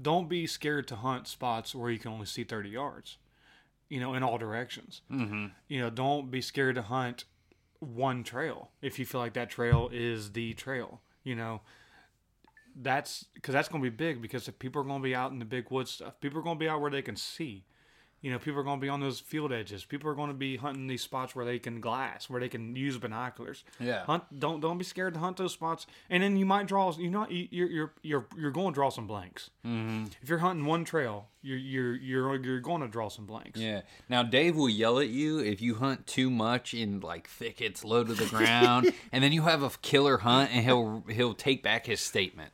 don't be scared to hunt spots where you can only see 30 yards, you know, in all directions. Mm-hmm. You know, don't be scared to hunt one trail if you feel like that trail is the trail, you know. That's because that's going to be big because if people are going to be out in the big woods stuff. People are going to be out where they can see. You know, people are going to be on those field edges. People are going to be hunting these spots where they can glass, where they can use binoculars Yeah. hunt don't don't be scared to hunt those spots and then you might draw you know you- you're you're you're you're going to draw some blanks Mm-hmm. if you're hunting one trail you're you're you're you're going to draw some blanks Yeah. Now Dave will yell at you if you hunt too much in like thickets low to the ground, and then you have a killer hunt, and he'll he'll take back his statement.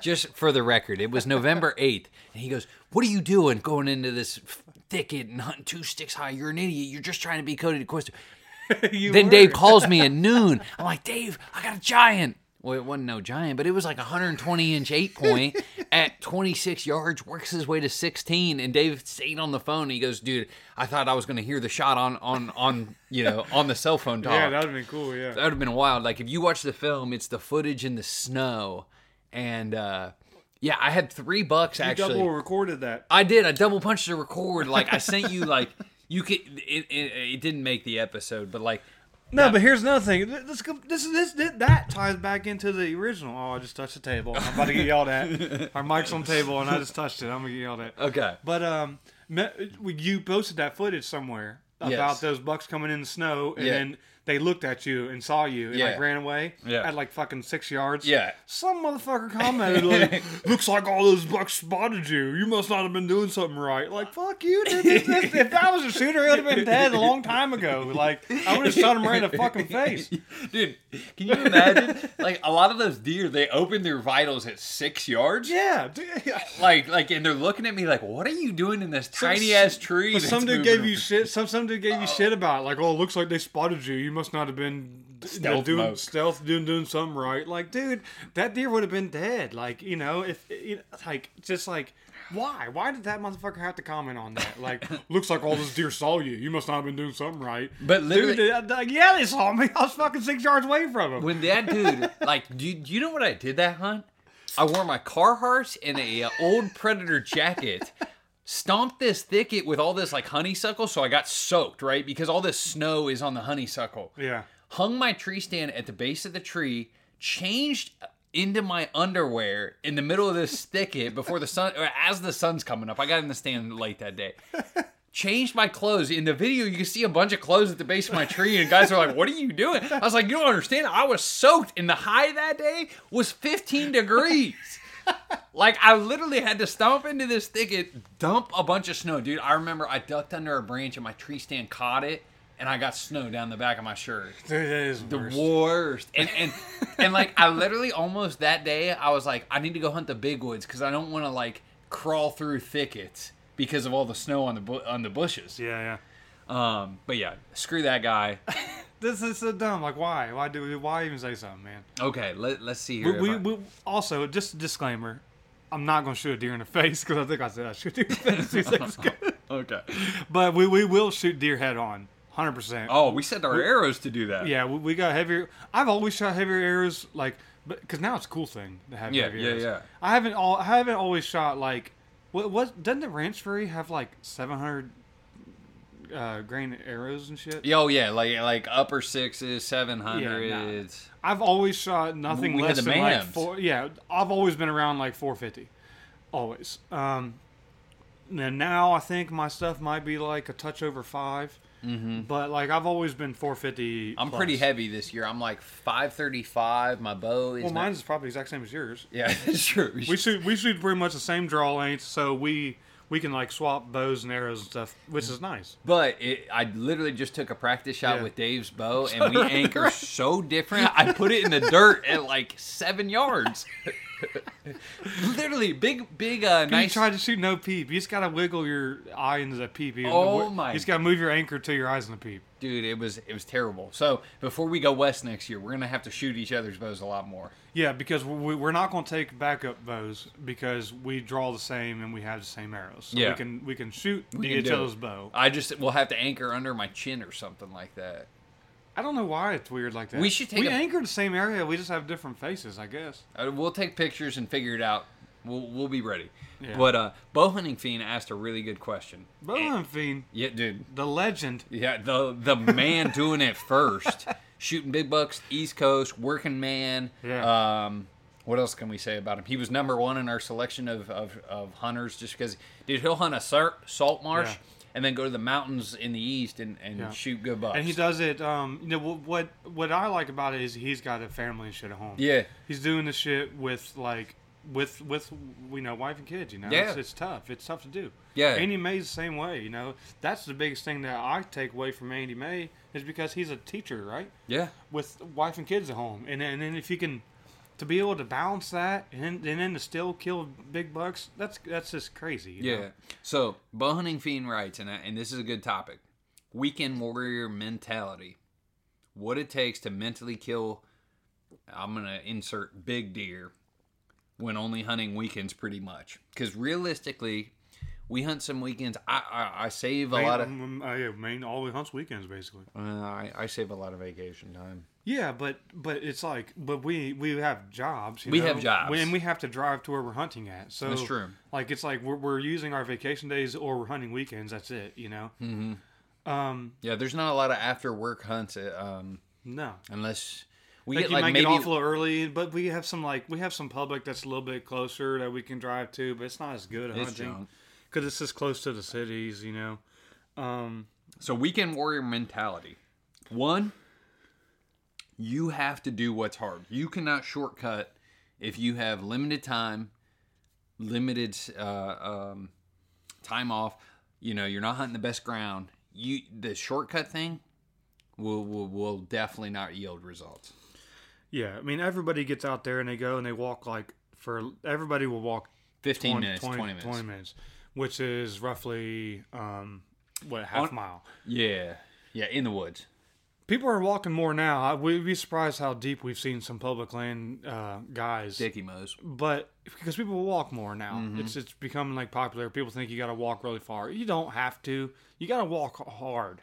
Just for the record, it was November eighth, and he goes, "What are you doing going into this thicket and hunting two sticks high? You're an idiot. You're just trying to be Cody DeQuista." Then were. Dave calls me at noon. I'm like, Dave, I got a giant. Well, it wasn't no giant, but it was like a 120 inch eight point at 26 yards, works his way to 16. And Dave stayed on the phone. And he goes, dude, I thought I was going to hear the shot on, on, on, you know, on the cell phone talk. yeah that would have been cool yeah that would have been wild. Like if you watch the film, it's the footage in the snow. And, uh, yeah, I had three bucks you actually. double recorded that I did. I double punched the record. Like I sent you like you could. It, it, it didn't make the episode, but like no but here's another thing this this this, this that ties back into the original oh i just touched the table i'm about to get yelled at our mic's on the table and i just touched it i'm gonna get yelled at okay, But um, you posted that footage somewhere about Yes. those bucks coming in the snow, and Yeah. then they looked at you and saw you and Yeah. like ran away Yeah. at like fucking six yards. Yeah. Some motherfucker commented like, "Looks like all those bucks spotted you. You must not have been doing something right." Like fuck you. Dude. If I was a shooter, he would have been dead a long time ago. Like I would have shot him right in the fucking face. dude, can you imagine? like a lot of those deer, they open their vitals at six yards. Yeah. Like, like, and they're looking at me like, "What are you doing in this tiny ass tree?" Some dude gave around?" you shit. Some some dude gave you oh. shit about it. like, oh, it looks like they spotted you. You must not have been Stealth doing mode. stealth, doing doing something right. Like, dude, that deer would have been dead. Like, you know, if you know, like just like. Why? Why did that motherfucker have to comment on that? Like, looks like all those deer saw you. You must not have been doing something right. But literally- dude, uh, yeah, they saw me. I was fucking six yards away from them. when that dude, like, do you, do you know what I did that hunt? I wore my Carhartt and a uh, old Predator jacket, stomped this thicket with all this like honeysuckle, so I got soaked, right? Because all this snow is on the honeysuckle. Yeah. Hung my tree stand at the base of the tree, changed into my underwear in the middle of this thicket before the sun, or as the sun's coming up. I got in the stand late that day. Changed my clothes. In the video, you can see a bunch of clothes at the base of my tree, and guys are like, "What are you doing?" I was like, "You don't understand. I was soaked, and the high that day was 15 degrees." Like I literally had to stomp into this thicket, dump a bunch of snow, dude. I remember I ducked under a branch and my tree stand caught it, and I got snow down the back of my shirt. Dude, that is The worst. worst. And and and like I literally almost that day I was like I need to go hunt the big woods because I don't want to like crawl through thickets because of all the snow on the bu- on the bushes. Yeah, yeah. Um, but yeah, screw that guy. This is so dumb. Like, why? Why do? Why even say something, man? Okay, let let's see here. We, we, I- we also just a disclaimer. I'm not gonna shoot a deer in the face because I think I said I shoot deer in the face two seconds ago. okay. But we, we will shoot deer head on, hundred percent. Oh, we set our arrows to do that. yeah, we, we got heavier. I've always shot heavier arrows, like, but because now it's a cool thing to have Yeah, heavy yeah, arrows. yeah. I haven't all I haven't always shot like what what doesn't the Ranch Fairy have like 700 uh, grain arrows and shit? Oh yeah, like like upper sixes, seven hundreds. I've always shot nothing We had less the than like four. Yeah, I've always been around like 450, always. Um, and now I think my stuff might be like a touch over five. mm-hmm. But like I've always been 450. I'm plus. pretty heavy this year. I'm like 535. My bow is Well, not- mine's probably the exact same as yours. Yeah, that's true. We shoot we shoot pretty much the same draw length, so we we can like swap bows and arrows and stuff, which is nice. But it, I literally just took a practice shot Yeah. with Dave's bow, and we anchor so different. I put it in the dirt at like seven yards. literally, big, big, uh, You nice. try to shoot no peep. You just gotta wiggle your eye into the peep. You- Oh you my- just gotta move your anchor to your eyes in the peep. Dude, it was it was terrible. So before we go west next year, we're gonna have to shoot each other's bows a lot more. Yeah, because we, we're not gonna take backup bows because we draw the same and we have the same arrows. So Yeah. we can we can shoot We can each do other's it. bow. I just will have to anchor under my chin or something like that. I don't know why it's weird like that. We should take we a- anchor the same area. We just have different faces, I guess. Uh, We'll take pictures and figure it out. We'll we'll be ready. Yeah. But uh, bow hunting fiend asked a really good question. Bowman Fiend, Yeah, dude. the legend. Yeah, the the man doing it first, shooting big bucks, East Coast, working man. Yeah. Um, what else can we say about him? He was number one in our selection of, of, of hunters, just because, dude, he'll hunt a sar- salt marsh Yeah. And then go to the mountains in the east and, and Yeah. shoot good bucks. And he does it. Um, you know what? What I like about it is he's got a family and shit at home. Yeah, he's doing the shit with like with with you know wife and kids. You know, Yeah. it's, it's tough. It's tough to do. Yeah. Andy May's the same way. You know, that's the biggest thing that I take away from Andy May is because he's a teacher, right? yeah, With wife and kids at home, and and then if you can. To be able to balance that and then, and then to still kill big bucks, that's that's just crazy. you yeah. know? So, bow hunting fiend writes, and, I- and this is a good topic weekend warrior mentality. What it takes to mentally kill, I'm going to insert big deer when only hunting weekends pretty much. Because realistically, we hunt some weekends. I, I, I save a Maine, lot of. I uh, yeah, Maine always hunts weekends basically. Uh, I, I save a lot of vacation time. Yeah, but but it's like, but we we have jobs. You We know? have jobs. We- and we have to drive to where we're hunting at. So That's true. Like it's like we're we're using our vacation days or we're hunting weekends. That's it. You know. Mm-hmm. Um. Yeah, there's not a lot of after work hunts uh, um, No. unless we Like get you like might maybe get off a little early, but we have some like we have some public that's a little bit closer that we can drive to, but it's not as good It's hunting because it's just close to the cities. You know. Um. So weekend warrior mentality. One, you have to do what's hard. You cannot shortcut if you have limited time, limited uh, um, time off. You know, you're not hunting the best ground. You the shortcut thing will will, will definitely not yield results. Yeah. I mean, everybody gets out there and they go and they walk like for everybody will walk 15 20 minutes, 20, minutes. 20 minutes, which is roughly um, what half On- mile. Yeah, yeah, in the woods. People are walking more now. I- We'd be surprised how deep we've seen some public land uh, guys, Dicky mows. but because people walk more now, Mm-hmm. it's it's becoming like popular. People think you got to walk really far. You don't have to. You got to walk hard.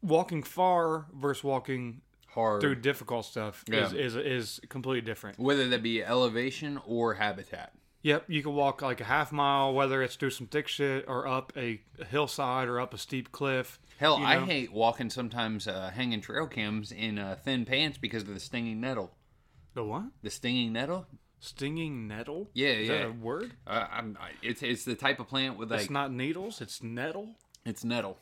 Walking far versus walking Hard. through difficult stuff Yeah. is, is is completely different. Whether that be elevation or habitat. Yep, you can walk like a half mile, whether it's through some thick shit or up a hillside or up a steep cliff. Hell, you I hate walking sometimes uh, hanging trail cams in uh, thin pants because of the stinging nettle. The what? The stinging nettle? Stinging nettle? Yeah, Is yeah. that a word? Uh, I'm, I, it's it's the type of plant with like it's not needles. It's nettle. it's nettle,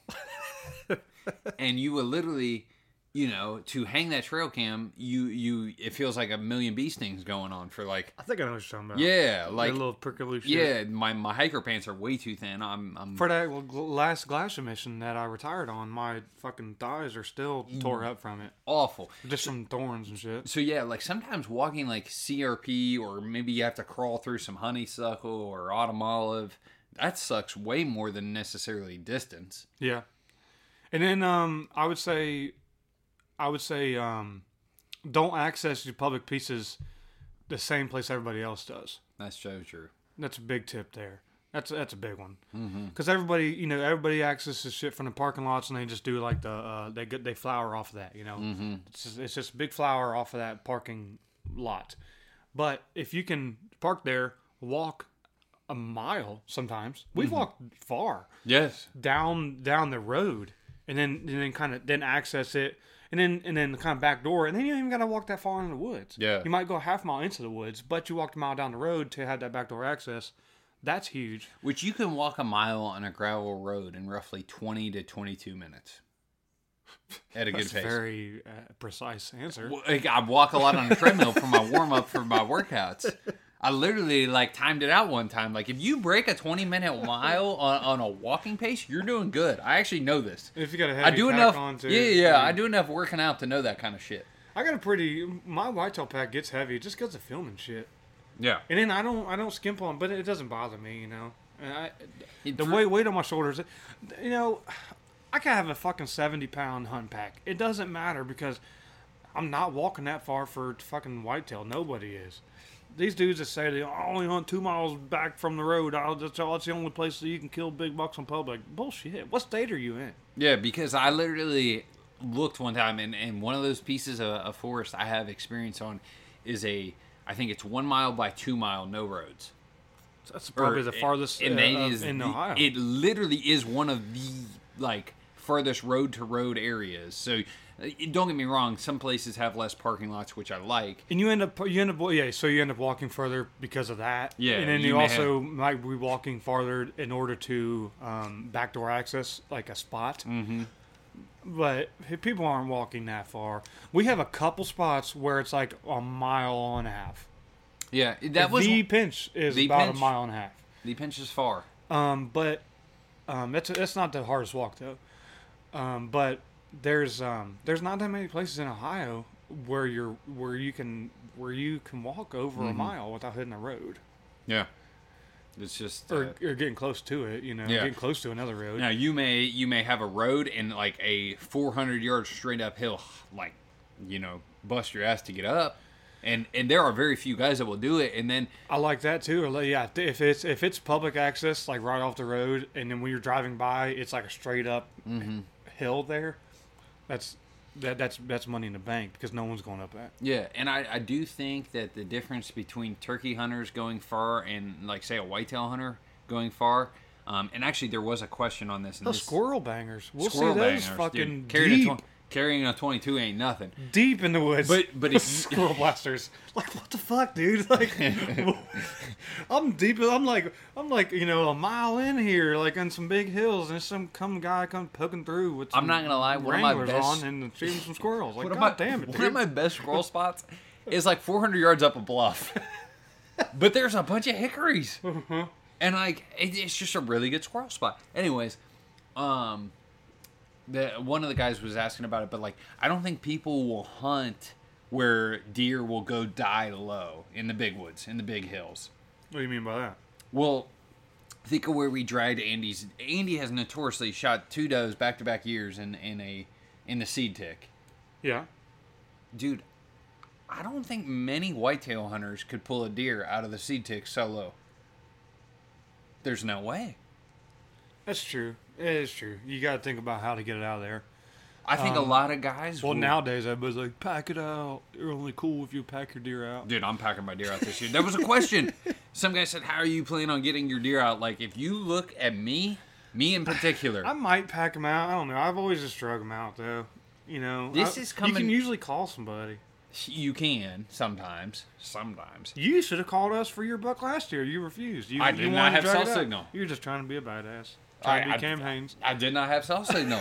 and you will literally, you know, to hang that trail cam, you you it feels like a million bee stings going on for like I think I know what you're talking about. yeah like little prickly shit. yeah my my hiker pants are way too thin. I'm I'm For that last glacier mission that I retired on, my fucking thighs are still tore up from it, awful. just some thorns and shit. So yeah, like sometimes walking like CRP or maybe you have to crawl through some honeysuckle or autumn olive. That sucks way more than necessarily distance. Yeah, and then um, I would say, I would say, um, don't access your public pieces the same place everybody else does. That's so true. That's a big tip there. That's that's a big one. Because everybody, you know, everybody accesses shit from the parking lots, and they just do like the uh, they get they flower off of that. You know, it's just, it's just a big flower off of that parking lot. But if you can park there, walk a mile. Sometimes we've walked far Yes. down down the road, and then and then kind of then access it. And then, and then kind of back door, and then you don't even gotta walk that far into the woods. Yeah. you might go a half mile into the woods, but you walked a mile down the road to have that back door access That's huge. Which you can walk a mile on a gravel road in roughly 20 to 22 minutes at a good That's a pace. very uh, precise answer. Well, like, I walk a lot on a treadmill for my warm up for my workouts. I literally like timed it out one time. Like if you break a 20 minute mile on, on a walking pace, you're doing good. I actually know this. If you got a heavy I do pack enough. on too, yeah, yeah. I do enough working out to know that kind of shit. I got a pretty. My whitetail pack gets heavy just because of filming shit, Yeah. and then I don't. I don't skimp on, but it doesn't bother me, you know. And I, the weight weight on my shoulders, you know, I can have a fucking seventy pound hunt pack. It doesn't matter because I'm not walking that far for fucking whitetail. Nobody is. These dudes that say they only hunt two miles back from the road. I'll, that's, all, that's the only place that you can kill big bucks in public. Bullshit. What state are you in? Yeah, because I literally looked one time, and, and one of those pieces of, of forest I have experience on is a, I think it's one mile by two mile, no roads. That's probably Or- the farthest and uh, is in the- Ohio. It literally is one of the like furthest road to road areas. So don't get me wrong, some places have less parking lots, which I like. And you end up you end up yeah, so you end up walking further because of that. Yeah, and then you you, also might be walking farther in order to um, backdoor access like a spot. Mm-hmm. But people aren't walking that far. We have a couple spots where it's like a mile and a half. Yeah, that was the the, pinch is the about pinch- a mile and a half. The pinch is far. Um, but um, that's that's not the hardest walk though. Um, but there's um, there's not that many places in Ohio where you're where you can where you can walk over Mm-hmm. a mile without hitting a road Yeah, it's just. or, Uh, or getting close to it. You know, Yeah. getting close to another road. now you may you may have a road and like a 400 yard straight uphill, like you know, bust your ass to get up. And, and there are very few guys that will do it, and then I like that too. Or yeah, if it's if it's public access, like right off the road, and then when you're driving by, it's like a straight up Mm-hmm. hill there. That's that that's that's money in the bank because no one's going up that. Yeah, and I, I do think that the difference between turkey hunters going far and like say a whitetail hunter going far, um, and actually there was a question on this. And Those this squirrel bangers, we'll squirrel see those bangers, fucking dude. Carrying a, deep, tw- carrying a twenty two ain't nothing. deep in the woods. But but if squirrel blasters, like what the fuck, dude? Like, I'm deep. I'm like I'm like you know a mile in here, like on some big hills, and some come guy come poking through with. I'm not gonna lie, one of my best- on and shooting some squirrels. Like, god my damn it, one of my best squirrel spots is like four hundred yards up a bluff, but there's a bunch of hickories, Uh-huh. and like it, it's just a really good squirrel spot. Anyways, um, the one of the guys was asking about it, but like I don't think people will hunt where deer will go die low in the big woods, in the big hills. What do you mean by that? Well, think of where we dragged Andy's. Andy has notoriously shot two does back to back years in in a in the seed tick. Yeah. Dude, I don't think many whitetail hunters could pull a deer out of the seed tick solo. There's no way. That's true. It is true. You got to think about how to get it out of there. I think a um, lot of guys. Well, will- nowadays everybody's like, pack it out. You're only cool if you pack your deer out. Dude, I'm packing my deer out this year. There was a question. Some guy said, "How are you planning on getting your deer out?" Like, if you look at me, me in particular, I might pack them out. I don't know. I've always just drug them out though. You know, This I- is You can usually call somebody. you can sometimes. Sometimes. You should have called us for your buck last year. You refused. You, I you did not to have cell signal. You're just trying to be a badass. I- Trying to I- be Cam Hanes. I did not have cell signal.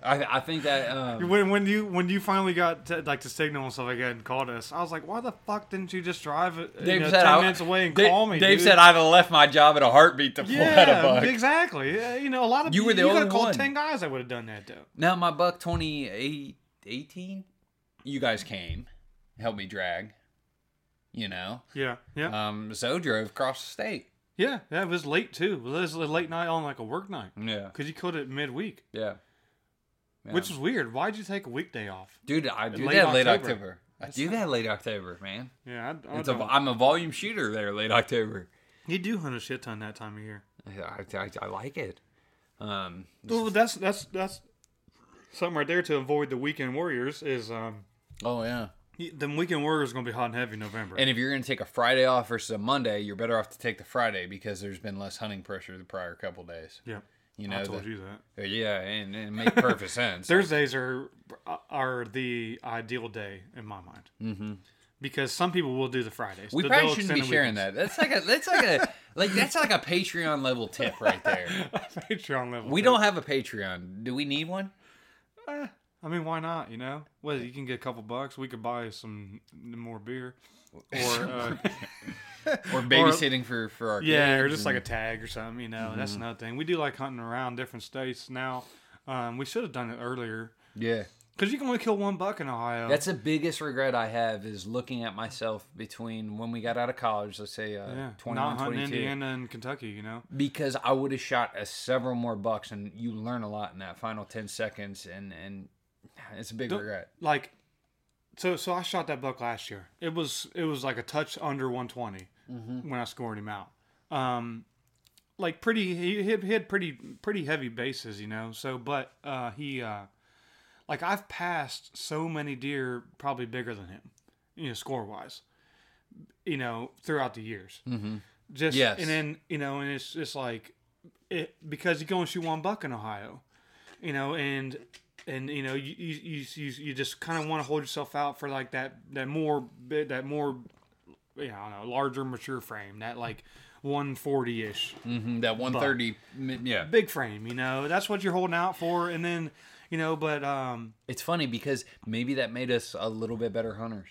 I, I think that um, When when you when you finally got to, like the signal and stuff like that and called us, I was like, why the fuck didn't you just drive Dave know, said ten I- minutes away and Dave, call me? Dave dude? said I'd have left my job at a heartbeat to pull out a Yeah, buck. exactly. Yeah, you know, a lot of You were the you only could've called one. ten guys that would have done that though. Now my buck 2018, you guys came, helped me drag. You know, Yeah, yeah, um, Zoe drove across the state. Yeah. yeah, it was late too. It was a late night on like a work night Yeah, because you called it midweek, yeah. Yeah. which is weird. Why'd you take a weekday off? dude, I do late that late October. October. I do that late October, man. Yeah, I, I It's a, don't. I'm a volume shooter there late October. you do hunt a shit ton that time of year. I, I, I like it. Um, Well, that's that's that's something right there to avoid the weekend warriors is um oh yeah. The weekend warriors gonna be hot and heavy November. And if you're going to take a Friday off versus a Monday, you're better off to take the Friday because there's been less hunting pressure the prior couple days. yeah, You I know, told the- you that. yeah, and, and it makes perfect sense. Thursdays are are the ideal day in my mind. mm-hmm. because some people will do the Fridays. We probably shouldn't be sharing weekends. that. That's like a that's like a like that's like a Patreon level tip right there. Patreon level. We too. don't have a Patreon. Do we need one? Eh, I mean, why not? You know, well, you can get a couple bucks. We could buy some more beer, or uh, Or babysitting for for our yeah, or just like a tag or something. You know, Mm-hmm. that's another thing. We do like hunting around different states now. Um, we should have done it earlier yeah. because you can only kill one buck in Ohio. That's the biggest regret I have is looking at myself between when we got out of college, let's say uh, yeah, 21, not hunting 22. Indiana and Kentucky. You know, because I would have shot uh, several more bucks, and you learn a lot in that final ten seconds, and and it's a big Don't- regret. like, so so I shot that buck last year. It was it was like a touch under 120 Mm-hmm. when I scored him out. Um, like pretty he hit, had pretty pretty heavy bases, you know. So but uh, he uh, like I've passed so many deer probably bigger than him, you know, score wise, you know, throughout the years. Mm-hmm. Just Yes. and then you know, and it's just like it because you go and shoot one buck in Ohio, you know, and and you know you you you, you, just kind of want to hold yourself out for like that that more bit that more you know, I don't know larger mature frame that like 140 ish Mm-hmm. That one thirty, yeah. big frame you know that's what you're holding out for and then you know but um It's funny because maybe that made us a little bit better hunters.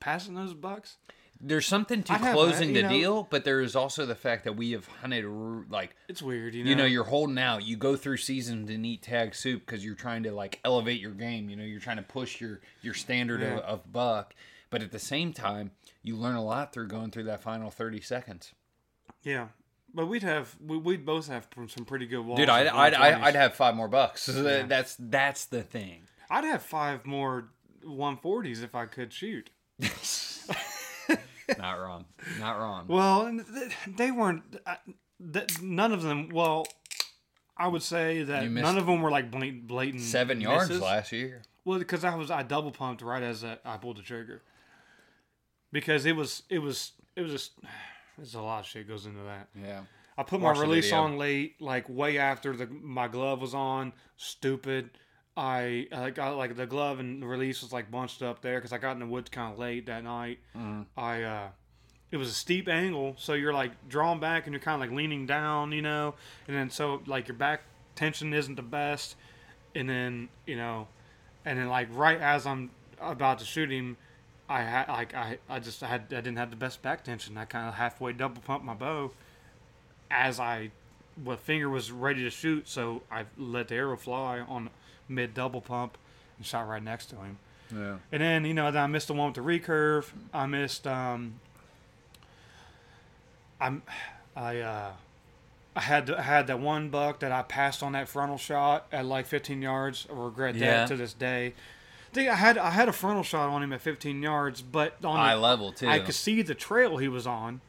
passing those bucks There's something to I'd closing that, the know. deal, but there is also the fact that we have hunted like it's weird you know you know you're holding out. You go through seasons and eat tag soup because you're trying to like elevate your game. You know you're trying to push your your standard Yeah. of, of buck, but at the same time you learn a lot through going through that final thirty seconds. yeah but we'd have we, we'd both have some pretty good walls Dude, I'd, I'd, I'd, 120s. I'd have five more bucks. Yeah. That's that's the thing. I'd have five more 140s if I could shoot Not wrong. Not wrong. Well, they weren't. Th- none of them. Well, I would say that none of them were like blatant. blatant Seven yards misses. last year. Well, because I was I double pumped right as I, I pulled the trigger. Because it was it was it was just there's a lot of shit goes into that. Yeah. I put Watch my release on late, like way after the my glove was on. Stupid. I I got like the glove and the release was like bunched up there because I got in the woods kind of late that night. Mm-hmm. I uh, it was a steep angle, so you're like drawn back and you're kind of like leaning down, you know, and then so like your back tension isn't the best, and then you know, and then like right as I'm about to shoot him, I had like I I just had I didn't have the best back tension. I kind of halfway double pumped my bow as I what finger was ready to shoot, so I let the arrow fly on mid double pump and shot right next to him. Yeah. And then you know then I missed the one with the recurve. I missed um. I'm, I uh, I had I had that one buck that I passed on that frontal shot at like 15 yards. I regret Yeah. that to this day. I think I had I had a frontal shot on him at 15 yards, but on Eye the, level too. I could see the trail he was on.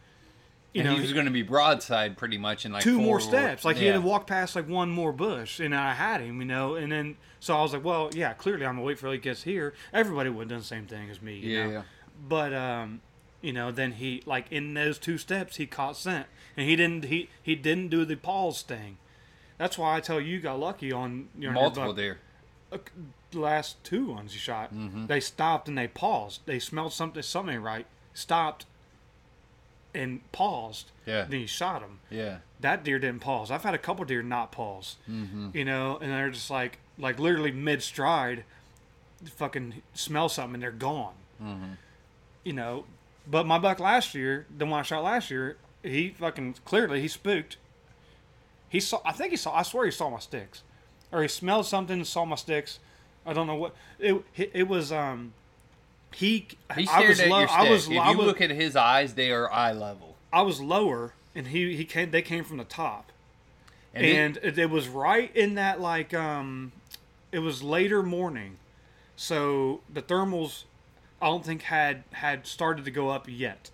You and know, he was going to be broadside pretty much in like two more or- steps. Like he had to walk past like one more bush, and I had him, you know. And then so I was like, well, yeah, clearly I'm gonna wait for he gets here. Everybody would have done the same thing as me, you Yeah, know. yeah. But um, you know, then he like in those two steps he caught scent, and he didn't he he didn't do the pause thing. That's why I tell you, you got lucky on you know, multiple deer. the last two ones you shot. Mm-hmm. They stopped and they paused. They smelled something something right. Stopped and paused. Yeah. Then you shot him. Yeah. that deer didn't pause. I've had a couple deer not pause, Mm-hmm. you know, and they're just like, like literally mid stride, fucking smell something and they're gone, Mm-hmm. you know. But my buck last year, the one I shot last year, he fucking clearly he spooked. He saw, I think he saw, I swear he saw my sticks, or he smelled something saw my sticks. I don't know what it. It was um, he. He I was at low. your stick. I was. if I you was, look at his eyes, they are eye level. I was lower, and he he came. They came from the top. And, it- and it, it was right in that like um it was later morning so the thermals i don't think had had started to go up yet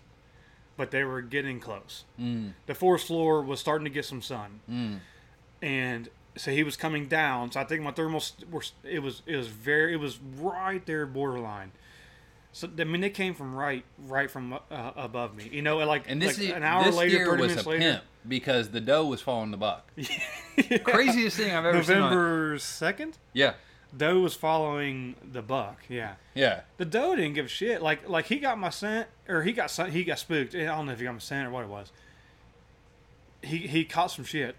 but they were getting close Mm. the forest floor was starting to get some sun Mm. and so he was coming down so i think my thermals were it was it was very it was right there borderline so I mean, they came from right, right from uh, above me. You know, like, and this like is an hour this later, thirty was minutes a later. pimp because the doe was following the buck. Craziest thing I've ever seen. November second. Yeah. Doe was following the buck. Yeah. Yeah. The doe didn't give a shit. Like like he got my scent, or he got he got spooked. I don't know if he got my scent or what it was. He he caught some shit.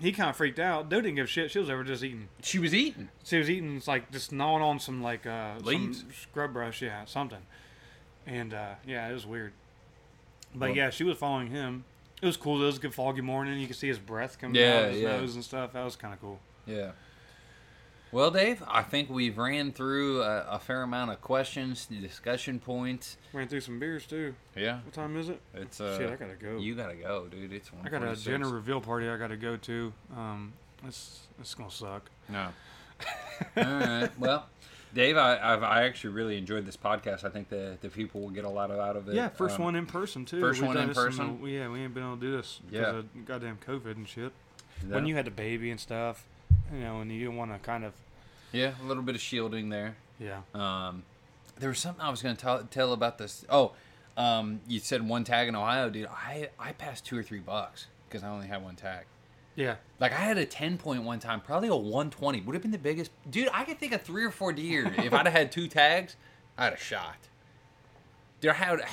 He kind of freaked out. Dude didn't give a shit. She was over just eating. She was eating. She was eating like just gnawing on some like uh Leaves? some scrub brush, yeah, something. And uh yeah, it was weird. But Well- yeah, she was following him. It was cool. It was a good foggy morning. You could see his breath coming Yeah, out of his yeah. nose and stuff. That was kind of cool. Yeah. Well, Dave, I think we've ran through a, a fair amount of questions, discussion points. Ran through some beers too. Yeah. What time is it? It's uh. Shit, I gotta go. You gotta go, dude. It's one. I got a gender reveal party I got to go to. Um, it's it's gonna suck. No. All right. Well, Dave, I, I've I actually really enjoyed this podcast. I think the the people will get a lot of out of it. Yeah, first Um, one in person too. first We've one in this person? the- yeah, we ain't been able to do this because Yeah. of goddamn COVID and shit. that- When you had the baby and stuff, you know, and you didn't want to kind of yeah, a little bit of shielding there. yeah. Um, there was something I was going to tell about this. Oh, um, you said one tag in Ohio, dude. I I passed two or three bucks because I only had one tag. Yeah. Like I had a ten point one time, probably a one twenty. Would have been the biggest, dude. I could think of three or four deer if I'd have had two tags. I'd have shot. Dude, I had, I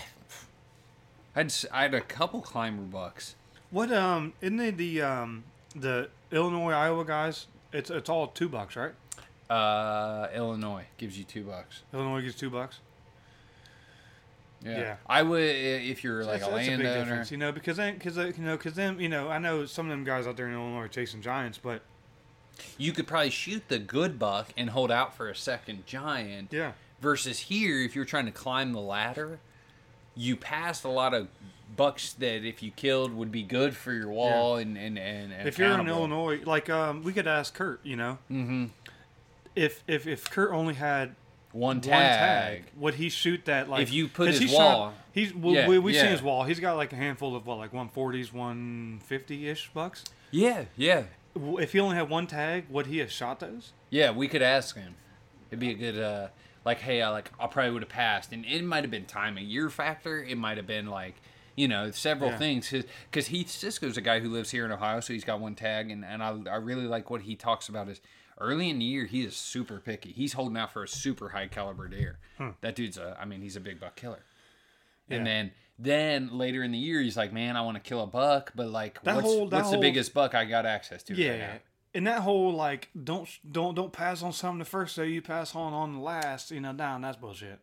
had, I had a couple climber bucks. What um isn't it the um the Illinois Iowa guys? It's it's all two bucks, right? Uh, Illinois gives you two bucks. Illinois gets two bucks. Yeah. Yeah. I would if you're like that's, a that's a big landowner. difference, you know, because then because you know because then you know I know some of them guys out there in Illinois are chasing giants, but you could probably shoot the good buck and hold out for a second giant. yeah, Versus here, if you're trying to climb the ladder, you passed a lot of bucks that if you killed would be good for your wall and, and, and, and if you're in. Illinois, like um, we could ask Kurt, you know, Mhm. If if if Kurt only had one one tag, tag, would he shoot that like If you put his he shot- wall- he's well, Yeah, we we yeah. seen his wall. He's got like a handful of what like 140s, 150 ish bucks. yeah, yeah, If he only had one tag, would he have shot those? yeah, we could ask him. It'd be a good, uh, like, hey, I like, I probably would have passed, and it might have been timing, year factor. It might have been like, you know, several Yeah. things. Because Heath Cisco's a guy who lives here in Ohio, so he's got one tag, and and I I really like what he talks about is. Early in the year, he is super picky. He's holding out for a super high caliber deer. Hmm. That dude's a, I mean, he's a big buck killer. And then, then later in the year, he's like, man, I want to kill a buck, but like, That what's, whole- what's the biggest buck I got access to? Yeah. right now? and that whole like don't don't don't pass on something the first day you pass on on the last you know down that's bullshit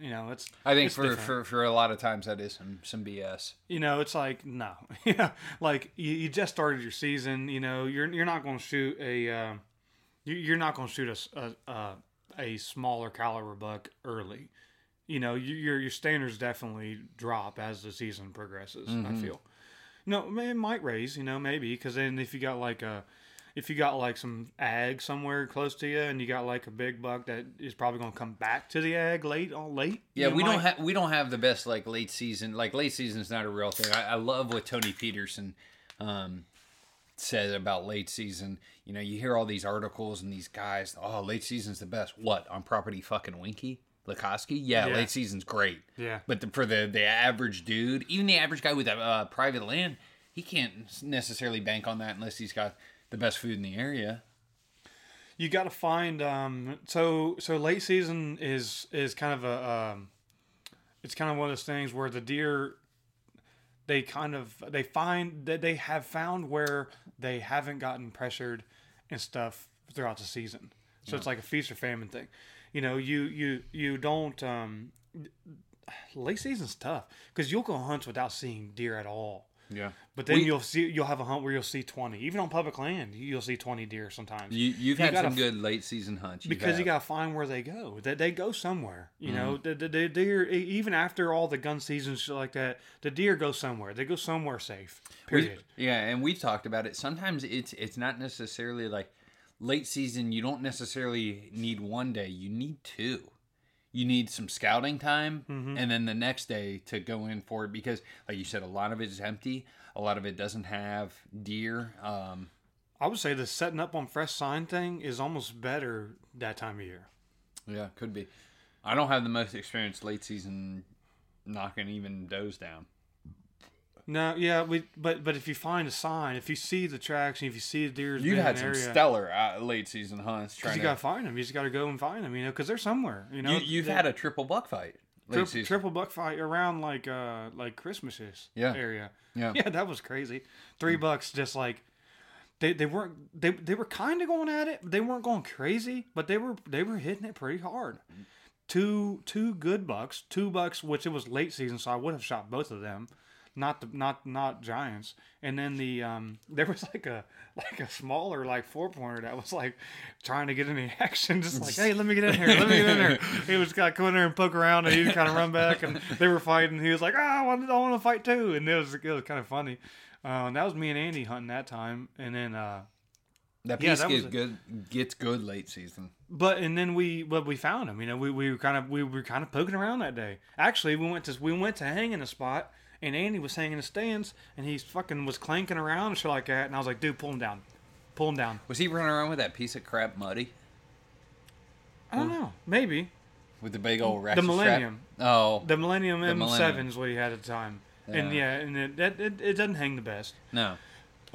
you know it's I think it's for, different. for for a lot of times that is some some BS. you know it's like no yeah like you, you just started your season you know you're you're not going to shoot a you, you're not going to shoot a, a, a smaller caliber buck early you know your your standards definitely drop as the season progresses i feel no it might raise you know maybe because then if you got like a if you got like some ag somewhere close to you and you got like a big buck that is probably going to come back to the ag late on late Yeah, we don't have we don't have the best like late season. Like late season is not a real thing. I, I love what Tony Peterson um, said about late season. You know, you hear all these articles and these guys. Oh, late season's the best. What on property? Fucking Winke Lakosky? Yeah, Yeah. late season's great. yeah But the, for the the average dude, even the average guy with a uh, private land, he can't necessarily bank on that unless he's got the best food in the area. you got to find um so so late season is is kind of a um it's kind of one of those things where the deer they kind of they find that they have found where they haven't gotten pressured and stuff throughout the season. So it's like a feast or famine thing. You know you you you don't um late season's tough because you'll go hunts without seeing deer at all Yeah. but then We- you'll see you'll have a hunt where you'll see 20 even on public land you'll see 20 deer sometimes You, you've You had gotta some f- good late season hunts. You because you got to find where they go. That they go somewhere. You know, Mm-hmm. the, the, the deer e- even after all the gun seasons like that, the deer go somewhere. They go somewhere safe. We- Period. yeah, and we've talked about it. Sometimes it's it's not necessarily like late season. You don't necessarily need one day. You need two. You need some scouting time, Mm-hmm. and then the next day to go in for it because, like you said, a lot of it is empty. A lot of it doesn't have deer. Um, I would say the setting up on fresh sign thing is almost better that time of year. yeah, could be. I don't have the most experience late season knocking even does down. No, yeah, we but but if you find a sign, if you see the tracks, and if you see the deer's You've had some area, stellar uh, late season hunts. 'cause Trying you to, gotta find them. You just gotta go and find them, you know, because they're somewhere, you know. you, you've They- had a triple buck fight. Late tri- triple buck fight around like uh like Christmases Yeah. area. Yeah. yeah, that was crazy. Three bucks, just like they they weren't they they were kind of going at it. They weren't going crazy, but they were they were hitting it pretty hard. Two two good bucks, two bucks, which it was late season, so I would have shot both of them. Not the not not giants, and then the um there was like a like a smaller like four pointer that was like trying to get any action, just like hey let me get in here, let me get in there. He was kind of come in there and poke around, and he'd kind of run back, and they were fighting. He was like ah I want I want to fight too, and it was it was kind of funny. Uh, and that was me and Andy hunting that time, and then uh that yeah, piece that gets a- good. Gets good late season. But and then we but we found him. You know, we, we were kind of we were kind of poking around that day. Actually, we went to we went to hang in a spot, and Andy was hanging in the stands, and he fucking was clanking around and shit like that. And I was like, dude, pull him down, pull him down. Was he running around with that piece of crap muddy I don't know, maybe with the big old ratchet Millennium. Strap? Oh the Millennium M Millennium. seven is what he had at the time. And Yeah. yeah, and it, it, it, it doesn't hang the best. no.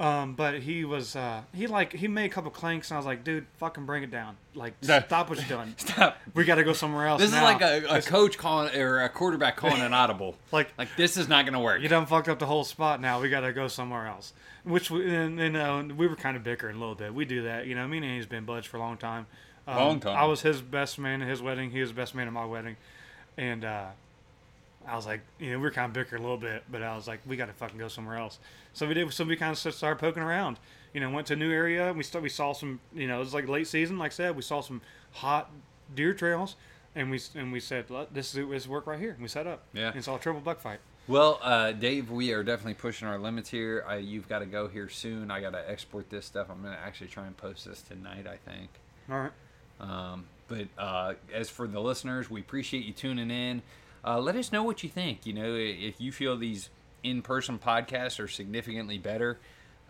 Um, but he was uh, he like he made a couple clanks, and I was like, dude, fucking bring it down. Like, stop what you're doing. Stop. We got to go somewhere else. This now. is like a, a coach calling or a quarterback calling an audible. like Like this is not gonna work. you done fucked up the whole spot. Now we got to go somewhere else. Which we, and, and uh, we were kind of bickering a little bit. We do that, you know. Me and he's been buds for a long time. Um, Long time. I was his best man at his wedding. He was the best man at my wedding, and uh, I was like, you know, we were kind of bickering a little bit, but I was like, we got to fucking go somewhere else. So we did. So we kind of started poking around. You know, went to a new area. We start, we saw some. You know, it was like late season. Like I said, we saw some hot deer trails, and we and we said, this is this work right here. And we set up. Yeah. And saw a triple buck fight. Well, uh, Dave, we are definitely pushing our limits here. I, you've got to go here soon. I got to export this stuff. I'm gonna actually try and post this tonight. I think. All right. Um, but uh, as for the listeners, we appreciate you tuning in. Uh, let us know what you think. You know, if you feel these in-person podcasts are significantly better,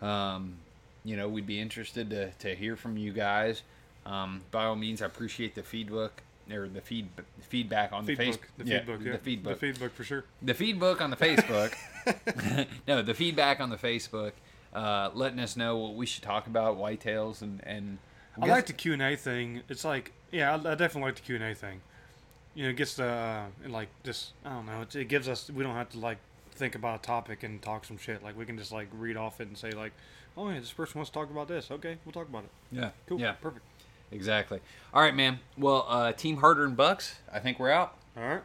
um, you know, we'd be interested to, to hear from you guys. Um, by all means, I appreciate the feedback or the feed feedback on the Facebook. The feedbook. Yeah. the feedback. The feedbook for sure. The feedback on the Facebook. no, the feedback on the Facebook, uh, letting us know what we should talk about, whitetails, and and I like the Q and A thing. It's like, yeah, I, I definitely like the Q and A thing. You know, it gets the uh, like just I don't know. It, it gives us we don't have to like think about a topic and talk some shit. Like we can just like read off it and say like, oh yeah, this person wants to talk about this. Okay, we'll talk about it. yeah, Cool. yeah, Perfect. exactly. All right, man. Well, uh, Team Harder and Bucks. I think we're out. All right.